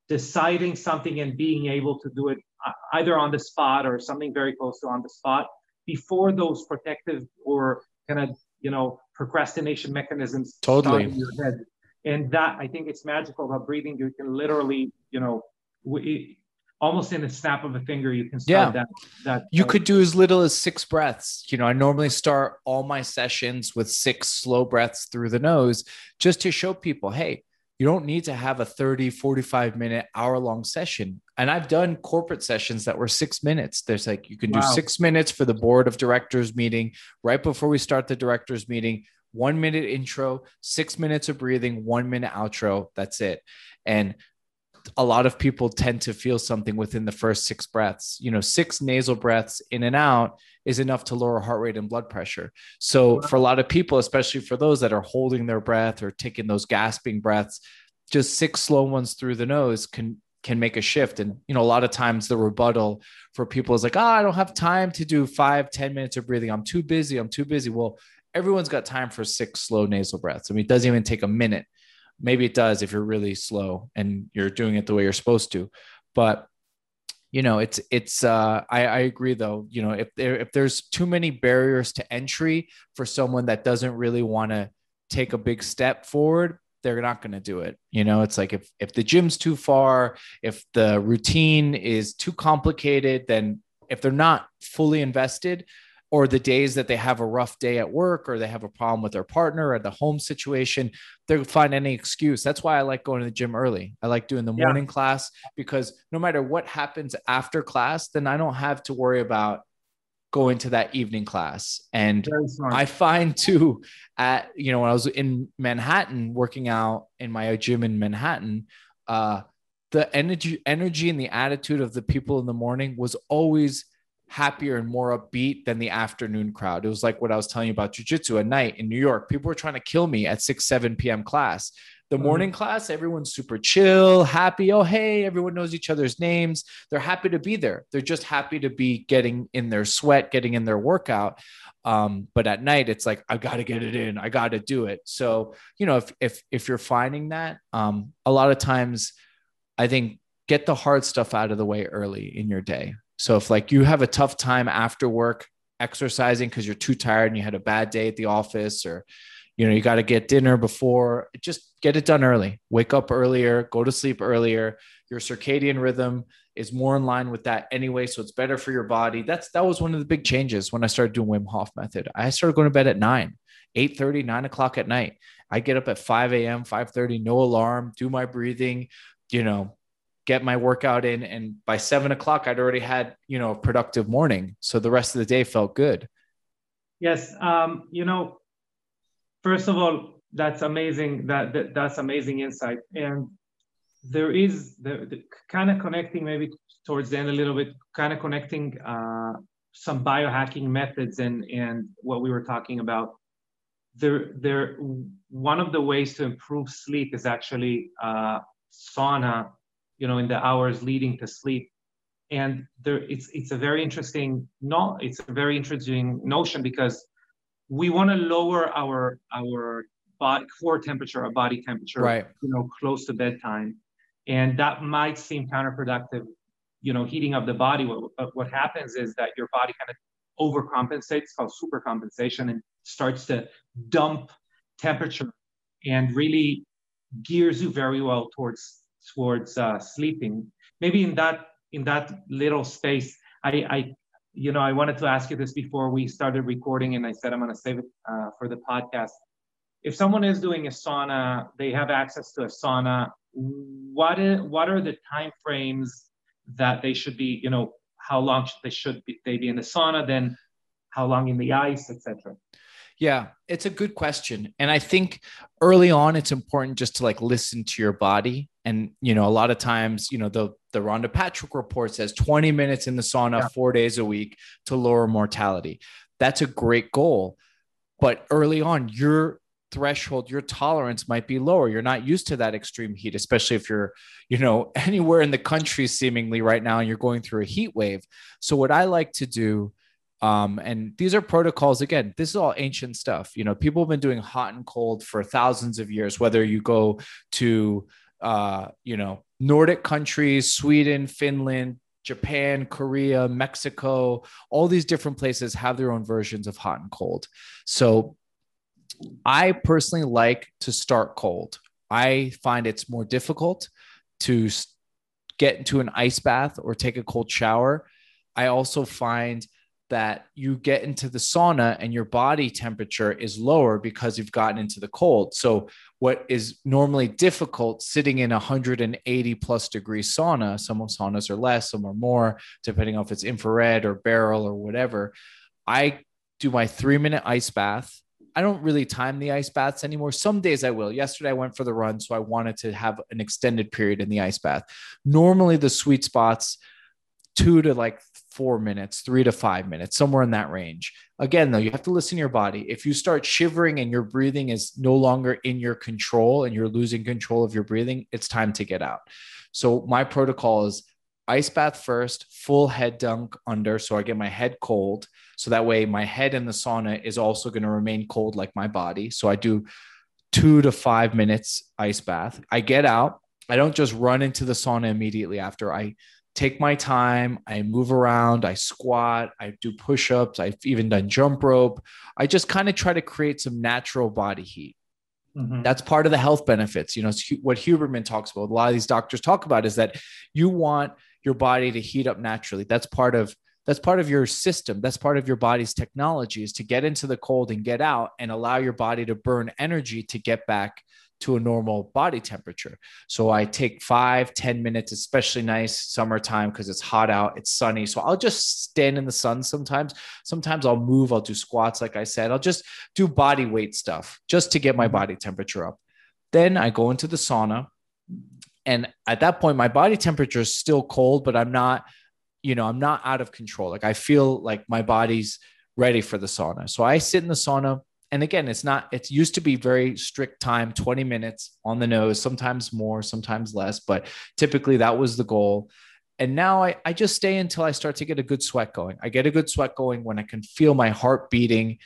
deciding something and being able to do it uh, either on the spot or something very close to on the spot before those protective or kind of you know procrastination mechanisms totally. in your head. And that i think it's magical about breathing you can literally you know we, almost in a snap of a finger you can start yeah. that that you uh, could do as little as six breaths. You know i normally start all my sessions with six slow breaths through the nose just to show people hey you don't need to have a 30 45 minute hour long session. And i've done corporate sessions that were six minutes. There's like you can do six minutes for the board of directors meeting right before we start the directors meeting one minute intro six minutes of breathing one minute outro. That's it. And a lot of people tend to feel something within the first six breaths. You know, six nasal breaths in and out is enough to lower heart rate and blood pressure. So, for a lot of people, especially for those that are holding their breath or taking those gasping breaths, just six slow ones through the nose can can make a shift. And you know, a lot of times the rebuttal for people is like, "Oh, I don't have time to do five, ten minutes of breathing. I'm too busy. I'm too busy." Well, everyone's got time for six slow nasal breaths. I mean, it doesn't even take a minute maybe it does if you're really slow and you're doing it the way you're supposed to. But you know it's it's uh I, I agree though you know if there if there's too many barriers to entry for someone that doesn't really want to take a big step forward they're not going to do it. You know it's like if if the gym's too far if the routine is too complicated then if they're not fully invested or the days that they have a rough day at work or they have a problem with their partner or the home situation, they'll find any excuse. That's why I like going to the gym early. I like doing the morning yeah. class because no matter what happens after class, then I don't have to worry about going to that evening class. And I find [laughs] too at you know when I was in Manhattan working out in my gym in Manhattan, uh the energy energy and the attitude of the people in the morning was always happier and more upbeat than the afternoon crowd. It was like what I was telling you about jujitsu at night in New York. People were trying to kill me at 6, 7 p.m. class. The mm-hmm. morning mm-hmm. class, everyone's super chill, happy. Oh, hey, everyone knows each other's names. They're happy to be there. They're just happy to be getting in their sweat, getting in their workout. Um, but at night, it's like I got to get it in. I got to do it. So you know, if if if you're finding that, um, a lot of times, I think get the hard stuff out of the way early in your day. So if like you have a tough time after work exercising because you're too tired and you had a bad day at the office or you know you got to get dinner before just get it done early. Wake up earlier go to sleep earlier. Your circadian rhythm is more in line with that anyway so it's better for your body. That's that was one of the big changes when i started doing wim hof method. I started going to bed at 9 8 30 9 o'clock at night. I get up at 5 a.m 5 30 no alarm do my breathing you know get my workout in and by seven o'clock i'd already had you know a productive morning. So the rest of the day felt good. Yes um, you know first of all that's amazing that, that that's amazing insight. And there is the, the kind of connecting maybe towards the end a little bit kind of connecting uh, some biohacking methods and and what we were talking about. There there one of the ways to improve sleep is actually uh, sauna you know in the hours leading to sleep. And there it's it's a very interesting no it's a very interesting notion because we want to lower our our body core temperature our body temperature right. you know close to bedtime. And that might seem counterproductive you know heating up the body. What, what happens is that your body kind of overcompensates called supercompensation and starts to dump temperature and really gears you very well towards towards uh, sleeping. Maybe in that in that little space, I, I you know I wanted to ask you this before we started recording, and I said I'm going to save it uh, for the podcast. If someone is doing a sauna, they have access to a sauna. What is what are the time frames that they should be? You know, how long should they should be, they be in the sauna? Then how long in the ice, etc. Yeah, it's a good question. And I think early on it's important just to like listen to your body. And you know, a lot of times, you know, the the Rhonda Patrick report says 20 minutes in the sauna yeah. four days a week to lower mortality. That's a great goal. But early on, your threshold, your tolerance might be lower. You're not used to that extreme heat, especially if you're, you know, [laughs] anywhere in the country seemingly right now and you're going through a heat wave. So what I like to do um, and these are protocols. Again, this is all ancient stuff. You know, people have been doing hot and cold for thousands of years. Whether you go to, uh, you know, Nordic countries, Sweden, Finland, Japan, Korea, Mexico, all these different places have their own versions of hot and cold. So, I personally like to start cold. I find it's more difficult to get into an ice bath or take a cold shower. I also find that you get into the sauna and your body temperature is lower because you've gotten into the cold. So, what is normally difficult sitting in a 180 plus degree sauna, some saunas are less, some are more, depending on if it's infrared or barrel or whatever. I do my three minute ice bath. I don't really time the ice baths anymore. Some days I will. Yesterday I went for the run, so I wanted to have an extended period in the ice bath. Normally, the sweet spots, two to like four minutes, three to five minutes, somewhere in that range. Again, though, you have to listen to your body. If you start shivering and your breathing is no longer in your control and you're losing control of your breathing, it's time to get out. So, my protocol is ice bath first, full head dunk under. So, I get my head cold. So that way, my head in the sauna is also going to remain cold like my body. So, I do two to five minutes ice bath. I get out. I don't just run into the sauna immediately after. I take my time. I move around, I squat, I do push ups, I've even done jump rope. I just kind of try to create some natural body heat. Mm-hmm. That's part of the health benefits. You know, what Huberman talks about, a lot of these doctors talk about is that you want your body to heat up naturally. That's part of that's part of your system that's part of your body's technology is to get into the cold and get out and allow your body to burn energy to get back to a normal body temperature. So I take five, ten minutes, especially nice summertime because it's hot out, it's sunny. So I'll just stand in the sun sometimes. Sometimes I'll move, I'll do squats, like I said. I'll just do body weight stuff just to get my mm-hmm. body temperature up. Then I go into the sauna. And at that point, my body temperature is still cold, but I'm not, you know, I'm not out of control. Like I feel like my body's ready for the sauna. So I sit in the sauna and again it's not it used to be very strict time 20 minutes on the nose sometimes more sometimes less but typically that was the goal. And now I, I just stay until i start to get a good sweat going. I get a good sweat going when i can feel my heart beating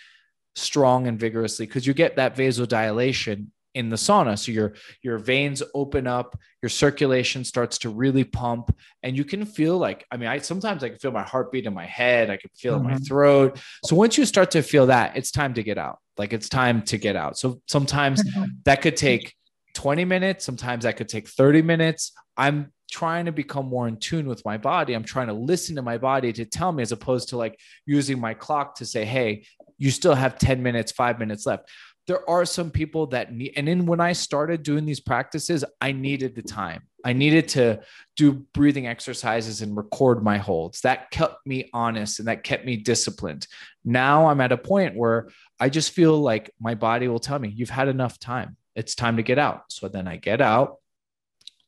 strong and vigorously because you get that vasodilation in the sauna. So your your veins open up, your circulation starts to really pump, and you can feel like I mean, I sometimes I can feel my heartbeat in my head, I can feel mm-hmm. in my mm-hmm. throat. So once you start to feel that, it's time to get out. Like it's time to get out. So sometimes mm-hmm. that could take 20 minutes, sometimes that could take 30 minutes. I'm trying to become more in tune with my body. I'm trying to listen to my body to tell me as opposed to like using my clock to say, hey, you still have 10 minutes, five minutes left there are some people that need and then when i started doing these practices i needed the time. I needed to do breathing exercises and record my holds. That kept me honest and that kept me disciplined. Now i'm at a point where i just feel like my body will tell me you've had enough time. It's time to get out. So then i get out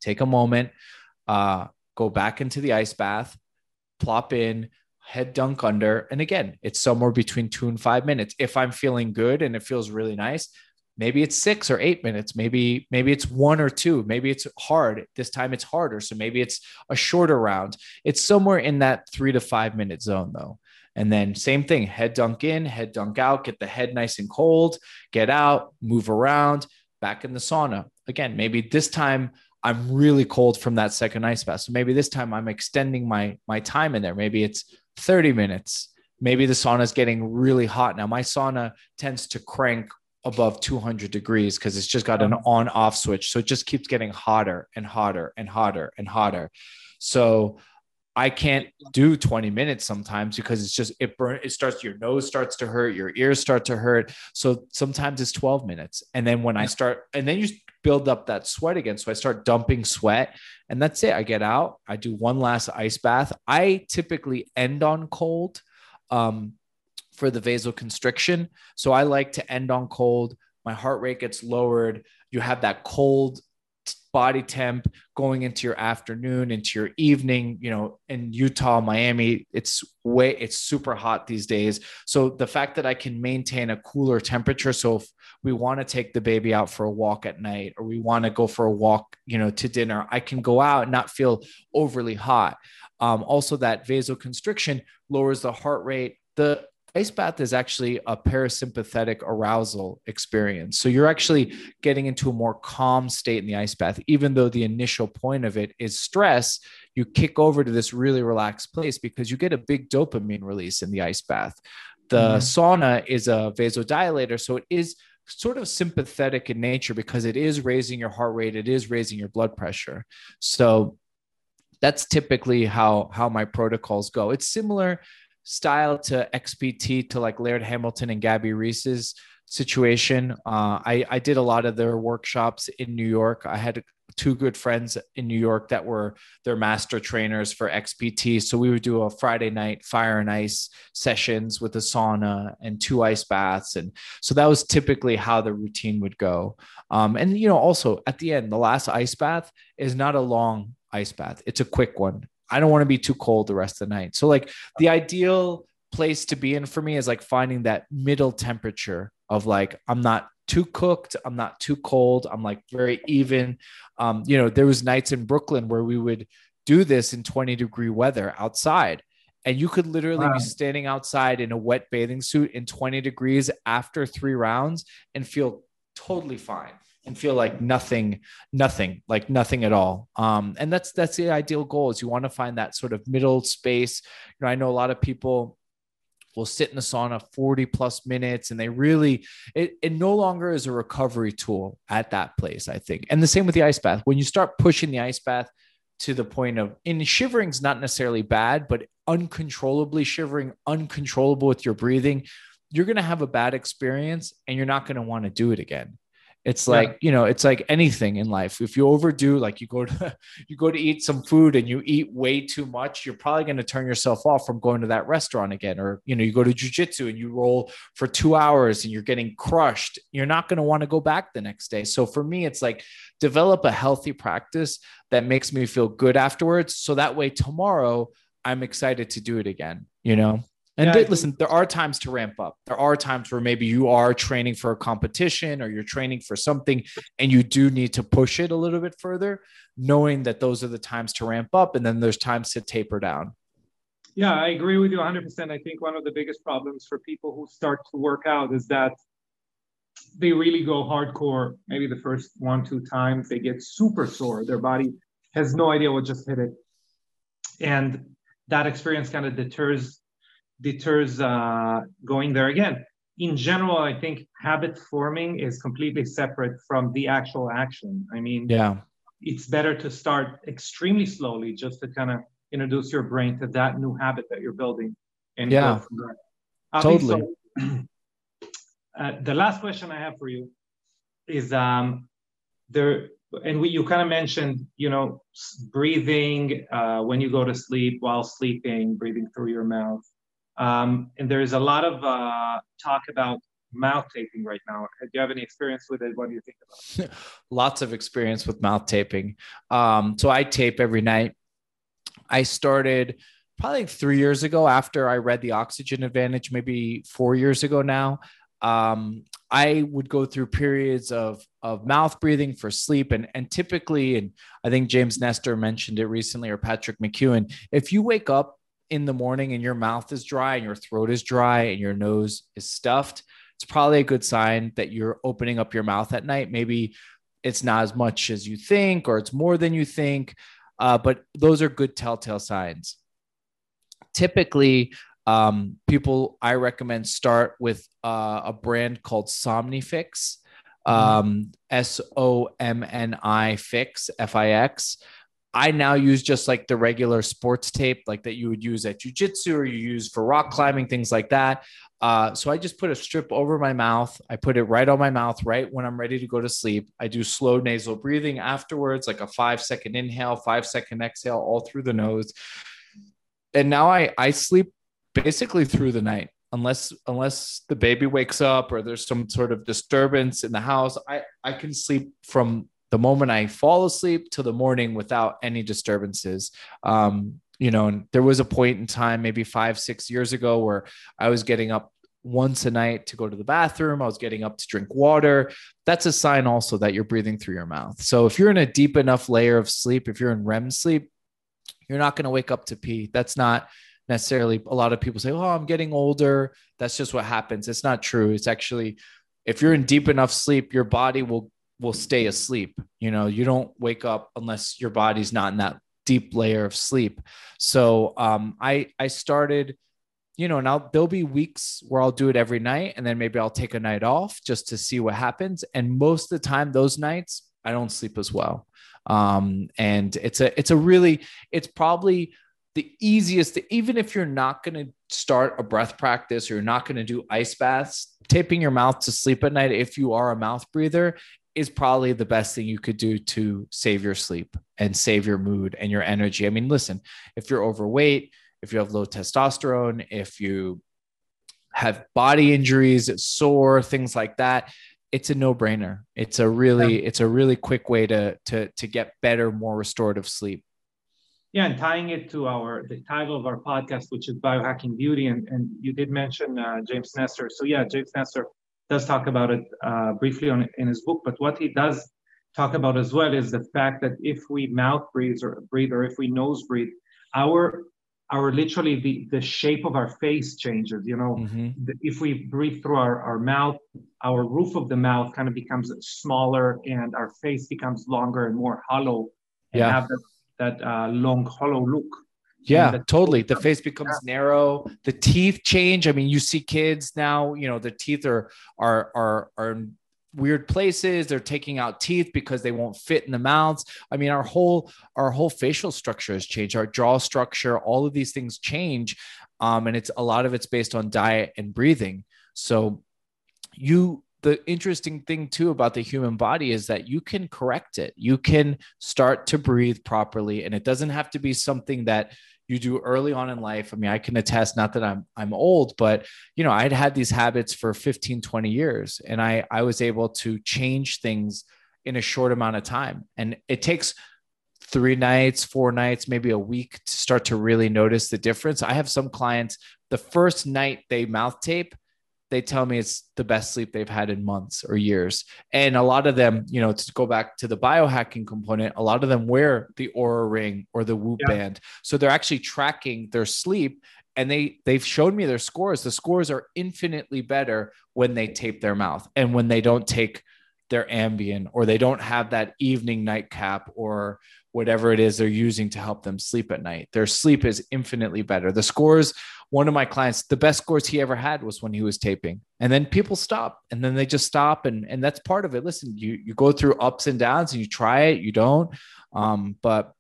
take a moment uh, go back into the ice bath plop in head dunk under. And again, it's somewhere between two and five minutes. If I'm feeling good and it feels really nice, maybe it's six or eight minutes. Maybe, maybe it's one or two. Maybe it's hard. This time it's harder. So maybe it's a shorter round. It's somewhere in that three to five minute zone though. And then same thing, head dunk in, head dunk out, get the head nice and cold, get out, move around, back in the sauna. Again, maybe this time I'm really cold from that second ice bath. So maybe this time I'm extending my my time in there. Maybe it's 30 minutes. Maybe the sauna is getting really hot. Now, my sauna tends to crank above 200 degrees because it's just got an oh. on off switch. So it just keeps getting hotter and hotter and hotter and hotter. So I can't do 20 minutes sometimes because it's just it burn it starts your nose starts to hurt, your ears start to hurt. So sometimes it's 12 minutes. And then when I start and then you build up that sweat again. So I start dumping sweat and that's it. I get out, I do one last ice bath. I typically end on cold. Um, for the vasoconstriction. So I like to end on cold. My heart rate gets lowered. You have that cold body temp going into your afternoon into your evening you know in utah miami it's way it's super hot these days. So the fact that i can maintain a cooler temperature so if we want to take the baby out for a walk at night or we want to go for a walk you know to dinner i can go out and not feel overly hot. Um, also that vasoconstriction lowers the heart rate the ice bath is actually a parasympathetic arousal experience. So you're actually getting into a more calm state in the ice bath, even though the initial point of it is stress. You kick over to this really relaxed place because you get a big dopamine release in the ice bath. The mm. sauna is a vasodilator, so it is sort of sympathetic in nature because it is raising your heart rate, it is raising your blood pressure. So that's typically how how my protocols go. It's similar style to XPT to like Laird Hamilton and Gabby Reece's situation. Uh, I, I did a lot of their workshops in New York. I had two good friends in New York that were their master trainers for XPT. So we would do a Friday night fire and ice sessions with a sauna and two ice baths. And so that was typically how the routine would go. Um, and, you know, also at the end, the last ice bath is not a long ice bath, it's a quick one. I don't want to be too cold the rest of the night. So like the ideal place to be in for me is like finding that middle temperature of like I'm not too cooked, I'm not too cold, I'm like very even. Um, you know, there was nights in Brooklyn where we would do this in 20 degree weather outside. And you could literally wow. be standing outside in a wet bathing suit in 20 degrees after three rounds and feel totally fine and feel like nothing, nothing, like nothing at all. Um, and that's that's the ideal goal is you want to find that sort of middle space. You know, I know a lot of people will sit in the sauna 40 plus minutes and they really it, it no longer is a recovery tool at that place i think and the same with the ice bath when you start pushing the ice bath to the point of in shivering's not necessarily bad but uncontrollably shivering uncontrollable with your breathing you're going to have a bad experience and you're not going to want to do it again it's like, yeah. you know, it's like anything in life. If you overdo, like you go to [laughs] you go to eat some food and you eat way too much, you're probably going to turn yourself off from going to that restaurant again. Or, you know, you go to jujitsu and you roll for two hours and you're getting crushed. You're not going to want to go back the next day. So for me, it's like develop a healthy practice that makes me feel good afterwards. So that way tomorrow I'm excited to do it again, you know? And yeah, listen, there are times to ramp up. There are times where maybe you are training for a competition or you're training for something and you do need to push it a little bit further, knowing that those are the times to ramp up and then there's times to taper down. Yeah, I agree with you 100%. I think one of the biggest problems for people who start to work out is that they really go hardcore maybe the first one, two times. They get super sore. Their body has no idea what just hit it. And that experience kind of deters deters uh, going there again. In general, I think habit forming is completely separate from the actual action. I mean, yeah, it's better to start extremely slowly just to kind of introduce your brain to that new habit that you're building. And yeah, totally. So, [clears throat] uh, the last question I have for you is um, there, and we, you kind of mentioned, you know, breathing uh, when you go to sleep while sleeping, breathing through your mouth. Um, and there is a lot of uh, talk about mouth taping right now. Do you have any experience with it? What do you think about? [laughs] Lots of experience with mouth taping. Um, so I tape every night. I started probably three years ago after I read The Oxygen Advantage, maybe four years ago now. Um, I would go through periods of of mouth breathing for sleep, and and typically, and I think James Nestor mentioned it recently, or Patrick McKeown. If you wake up in the morning and your mouth is dry and your throat is dry and your nose is stuffed, it's probably a good sign that you're opening up your mouth at night. Maybe it's not as much as you think, or it's more than you think, uh, but those are good telltale signs. Typically, um, people I recommend start with uh, a brand called Somnifix, mm-hmm. um, S O M N I Fix, F I X. I now use just like the regular sports tape, like that you would use at jujitsu or you use for rock climbing, things like that. Uh, so I just put a strip over my mouth. I put it right on my mouth right when I'm ready to go to sleep. I do slow nasal breathing afterwards, like a five second inhale, five second exhale, all through the nose. And now I I sleep basically through the night. unless unless the baby wakes up or there's some sort of disturbance in the house, I I can sleep from the moment I fall asleep to the morning without any disturbances. Um, you know, and there was a point in time, maybe five, six years ago, where I was getting up once a night to go to the bathroom. I was getting up to drink water. That's a sign also that you're breathing through your mouth. So if you're in a deep enough layer of sleep, if you're in REM sleep, you're not going to wake up to pee. That's not necessarily a lot of people say, Oh, I'm getting older. That's just what happens. It's not true. It's actually, if you're in deep enough sleep, your body will will stay asleep. You know, you don't wake up unless your body's not in that deep layer of sleep. So um, I I started you know, now there'll be weeks where I'll do it every night and then maybe I'll take a night off just to see what happens. And most of the time, those nights, I don't sleep as well. Um, and it's a, it's a really, it's probably the easiest, even if you're not going to start a breath practice or you're not going to do ice baths, taping your mouth to sleep at night, if you are a mouth breather, is probably the best thing you could do to save your sleep and save your mood and your energy. I mean, listen, if you're overweight, if you have low testosterone, if you have body injuries, sore, things like that, it's a no-brainer. It's a really, yeah. it's a really quick way to to to get better, more restorative sleep. Yeah, and tying it to our the title of our podcast, which is biohacking beauty, and and you did mention uh, James Nestor. So yeah, James Nestor does talk about it uh, briefly on in his book. But what he does talk about as well is the fact that if we mouth breathe or breathe, or if we nose breathe, our our literally the, the shape of our face changes you know mm-hmm. if we breathe through our, our mouth our roof of the mouth kind of becomes smaller and our face becomes longer and more hollow and yeah. have that, that uh, long hollow look yeah the, totally. The face becomes yeah. narrow. The teeth change. I mean you see kids now you know the teeth are are are are weird places. They're taking out teeth because they won't fit in the mouths. I mean our whole our whole facial structure has changed. Our jaw structure all of these things change. Um, and it's a lot of it's based on diet and breathing. So you the interesting thing too about the human body is that you can correct it. You can start to breathe properly. And it doesn't have to be something that you do early on in life. I mean, I can attest, not that I'm I'm old, but you know, I'd had these habits for 15, 20 years and I I was able to change things in a short amount of time. And it takes three nights, four nights, maybe a week to start to really notice the difference. I have some clients, the first night they mouth tape, they tell me it's the best sleep they've had in months or years. And a lot of them, you know, to go back to the biohacking component, a lot of them wear the Oura ring or the Whoop yeah. band. So they're actually tracking their sleep and they they've shown me their scores. The scores are infinitely better when they tape their mouth and when they don't take their Ambien or they don't have that evening nightcap or whatever it is they're using to help them sleep at night. Their sleep is infinitely better. The scores one of my clients, the best scores he ever had was when he was taping. And then people stop and then they just stop. And, and that's part of it. Listen, you, you go through ups and downs and you try it, you don't. Um, but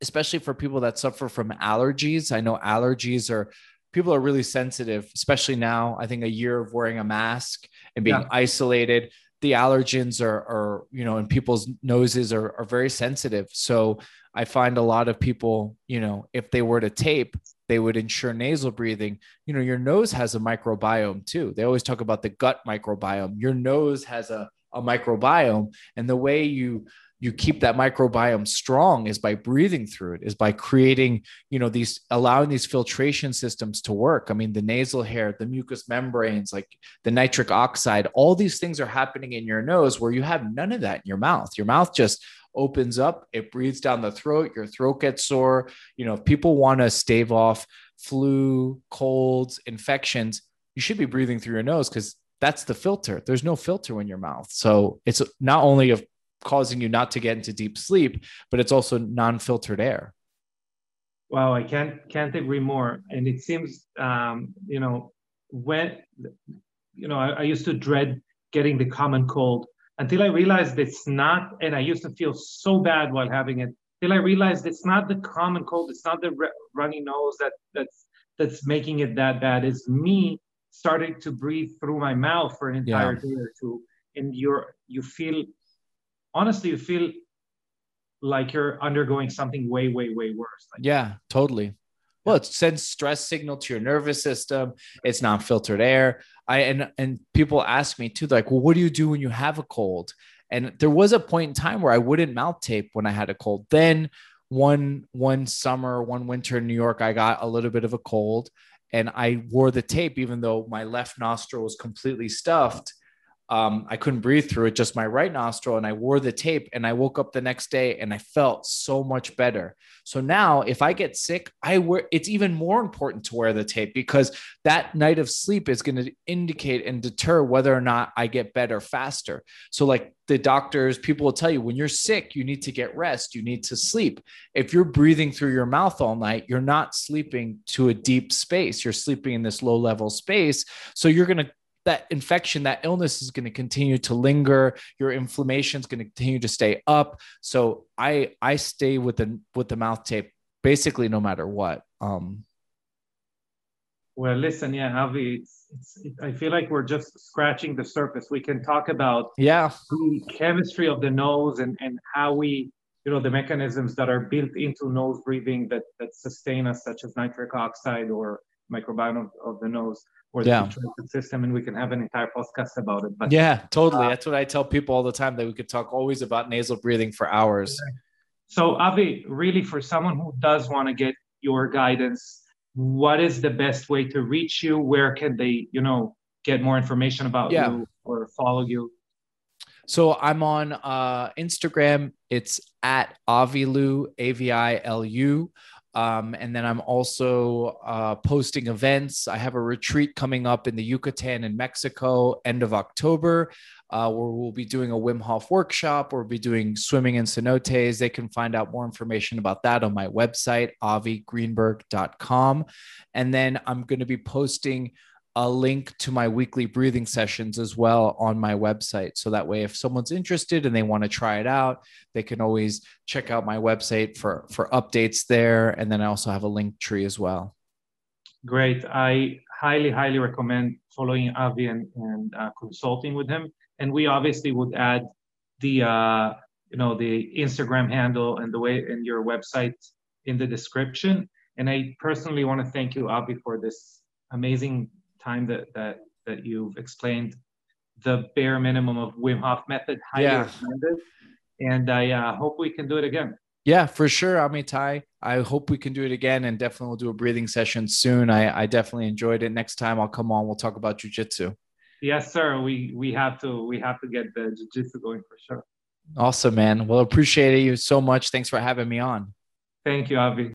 especially for people that suffer from allergies, I know allergies are people are really sensitive, especially now. I think a year of wearing a mask and being yeah. isolated, the allergens are, are, you know, in people's noses are, are very sensitive. So I find a lot of people, you know, if they were to tape, they would ensure nasal breathing. You know, your nose has a microbiome too. They always talk about the gut microbiome. Your nose has a, a microbiome. And the way you you keep that microbiome strong is by breathing through it is by creating you know these allowing these filtration systems to work i mean the nasal hair the mucous membranes like the nitric oxide all these things are happening in your nose where you have none of that in your mouth your mouth just opens up, it breathes down the throat, your throat gets sore. You know, if people want to stave off flu, colds, infections, you should be breathing through your nose because that's the filter. There's no filter in your mouth. So it's not only of causing you not to get into deep sleep, but it's also non-filtered air. Wow, I can't can't agree more. And it seems, um, you know, when, you know, I, I used to dread getting the common cold until I realized it's not, and I used to feel so bad while having it, till I realized it's not the common cold, it's not the runny nose that that's that's making it that bad. It's me starting to breathe through my mouth for an entire yeah. day or two, and you're you feel honestly you feel like you're undergoing something way way way worse. Like, yeah, totally. Well, it sends stress signal to your nervous system. It's non-filtered air. I and and people ask me too, like, well, what do you do when you have a cold? And there was a point in time where I wouldn't mouth tape when I had a cold. Then one one summer, one winter in New York, I got a little bit of a cold and I wore the tape even though my left nostril was completely stuffed um, I couldn't breathe through it, just my right nostril. And I wore the tape and I woke up the next day and I felt so much better. So now if I get sick, I wear it's even more important to wear the tape because that night of sleep is going to indicate and deter whether or not I get better faster. So, like the doctors, people will tell you when you're sick, you need to get rest, you need to sleep. If you're breathing through your mouth all night, you're not sleeping to a deep space, you're sleeping in this low level space. So, you're going to that infection, that illness is going to continue to linger. Your inflammation is going to continue to stay up. So I I stay with the with the mouth tape basically no matter what. Um, well, listen, yeah, Avi, it's, it's, it, I feel like we're just scratching the surface. We can talk about yeah the chemistry of the nose and and how we you know the mechanisms that are built into nose breathing that that sustain us, such as nitric oxide or microbiome of, of the nose or the yeah. system, and we can have an entire podcast about it. But yeah, totally. Uh, That's what I tell people all the time that we could talk always about nasal breathing for hours. So Avi, really, for someone who does want to get your guidance, what is the best way to reach you? Where can they, you know, get more information about yeah. you or follow you? So I'm on uh, Instagram. It's at Avilu, A V I L U. Um, and then I'm also uh, posting events. I have a retreat coming up in the Yucatan in Mexico, end of October, uh, where we'll be doing a Wim Hof workshop. We'll be doing swimming in cenotes. They can find out more information about that on my website, avigreenberg.com. And then I'm going to be posting a link to my weekly breathing sessions as well on my website. So that way, if someone's interested and they want to try it out, they can always check out my website for, for updates there. And then I also have a link tree as well. Great. I highly, highly recommend following Avi and, and uh, consulting with him. And we obviously would add the, uh, you know, the Instagram handle and the way and your website in the description. And I personally want to thank you, Avi, for this amazing time that that that you've explained the bare minimum of Wim Hof method. Highly yeah. recommended. And I uh, hope we can do it again. Yeah, for sure, Amitai. I hope we can do it again, and definitely we'll do a breathing session soon. I, I definitely enjoyed it. Next time I'll come on, we'll talk about jujitsu. Yes, sir. We we have to we have to get the jujitsu going for sure. Awesome, man. Well, appreciate you so much. Thanks for having me on. Thank you, Avi.